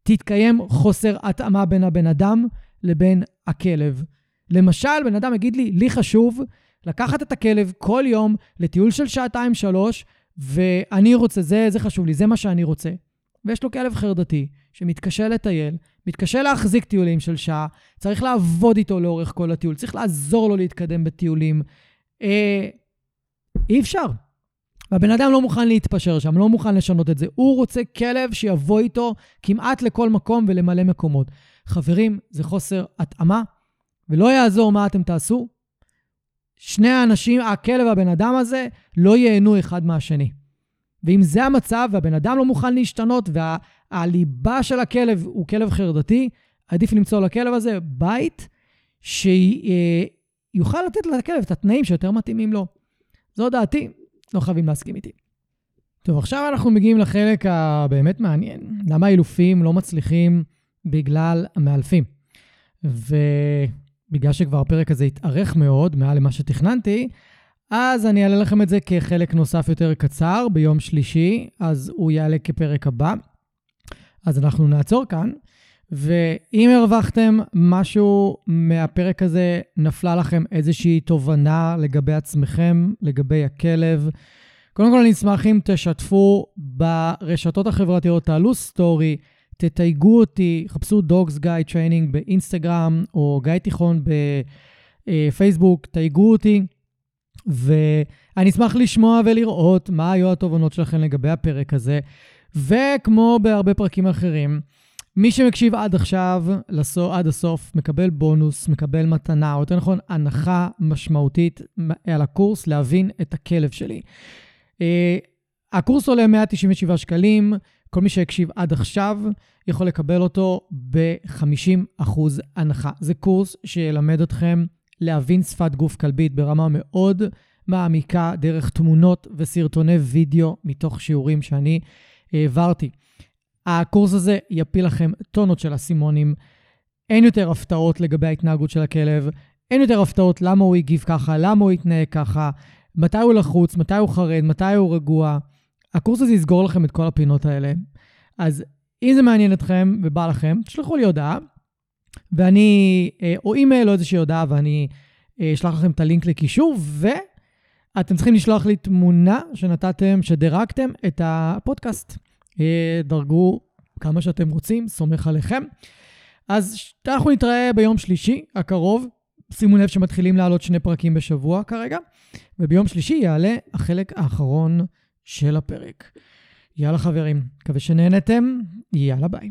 תתקיים חוסר התאמה בין הבן אדם לבין הכלב. למשל, בן אדם יגיד לי, לי חשוב לקחת את הכלב כל יום לטיול של שעתיים-שלוש, ואני רוצה, זה, זה חשוב לי, זה מה שאני רוצה. ויש לו כלב חרדתי שמתקשה לטייל, מתקשה להחזיק טיולים של שעה, צריך לעבוד איתו לאורך כל הטיול, צריך לעזור לו להתקדם בטיולים. אה, אי אפשר. והבן אדם לא מוכן להתפשר שם, לא מוכן לשנות את זה. הוא רוצה כלב שיבוא איתו כמעט לכל מקום ולמלא מקומות. חברים, זה חוסר התאמה, ולא יעזור מה אתם תעשו, שני האנשים, הכלב והבן אדם הזה, לא ייהנו אחד מהשני. ואם זה המצב והבן אדם לא מוכן להשתנות והליבה של הכלב הוא כלב חרדתי, עדיף למצוא לכלב הזה בית שיוכל לתת לכלב את התנאים שיותר מתאימים לו. זו דעתי, לא חייבים להסכים איתי. טוב, עכשיו אנחנו מגיעים לחלק הבאמת מעניין. למה אילופים לא מצליחים בגלל המאלפים? ו... בגלל שכבר הפרק הזה התארך מאוד, מעל למה שתכננתי, אז אני אעלה לכם את זה כחלק נוסף יותר קצר ביום שלישי, אז הוא יעלה כפרק הבא. אז אנחנו נעצור כאן, ואם הרווחתם משהו מהפרק הזה, נפלה לכם איזושהי תובנה לגבי עצמכם, לגבי הכלב, קודם כל אני אשמח אם תשתפו ברשתות החברתיות, תעלו סטורי, תתייגו אותי, חפשו Dogs Guy Training באינסטגרם, או גיא תיכון בפייסבוק, תייגו אותי, ואני אשמח לשמוע ולראות מה היו התובנות שלכם לגבי הפרק הזה. וכמו בהרבה פרקים אחרים, מי שמקשיב עד עכשיו, לסו, עד הסוף, מקבל בונוס, מקבל מתנה, או יותר נכון, הנחה משמעותית על הקורס להבין את הכלב שלי. Uh, הקורס עולה 197 שקלים, כל מי שהקשיב עד עכשיו יכול לקבל אותו ב-50% הנחה. זה קורס שילמד אתכם להבין שפת גוף כלבית ברמה מאוד מעמיקה דרך תמונות וסרטוני וידאו מתוך שיעורים שאני העברתי. הקורס הזה יפיל לכם טונות של אסימונים. אין יותר הפתעות לגבי ההתנהגות של הכלב, אין יותר הפתעות למה הוא הגיב ככה, למה הוא התנהג ככה, מתי הוא לחוץ, מתי הוא חרד, מתי הוא רגוע. הקורס הזה יסגור לכם את כל הפינות האלה. אז אם זה מעניין אתכם ובא לכם, תשלחו לי הודעה, ואני, אה, או אימייל או איזושהי הודעה, ואני אה, אשלח לכם את הלינק לקישור, ואתם צריכים לשלוח לי תמונה שנתתם, שדירקתם את הפודקאסט. דרגו כמה שאתם רוצים, סומך עליכם. אז אנחנו נתראה ביום שלישי הקרוב. שימו לב שמתחילים לעלות שני פרקים בשבוע כרגע, וביום שלישי יעלה החלק האחרון של הפרק. יאללה חברים, מקווה שנהנתם, יאללה ביי.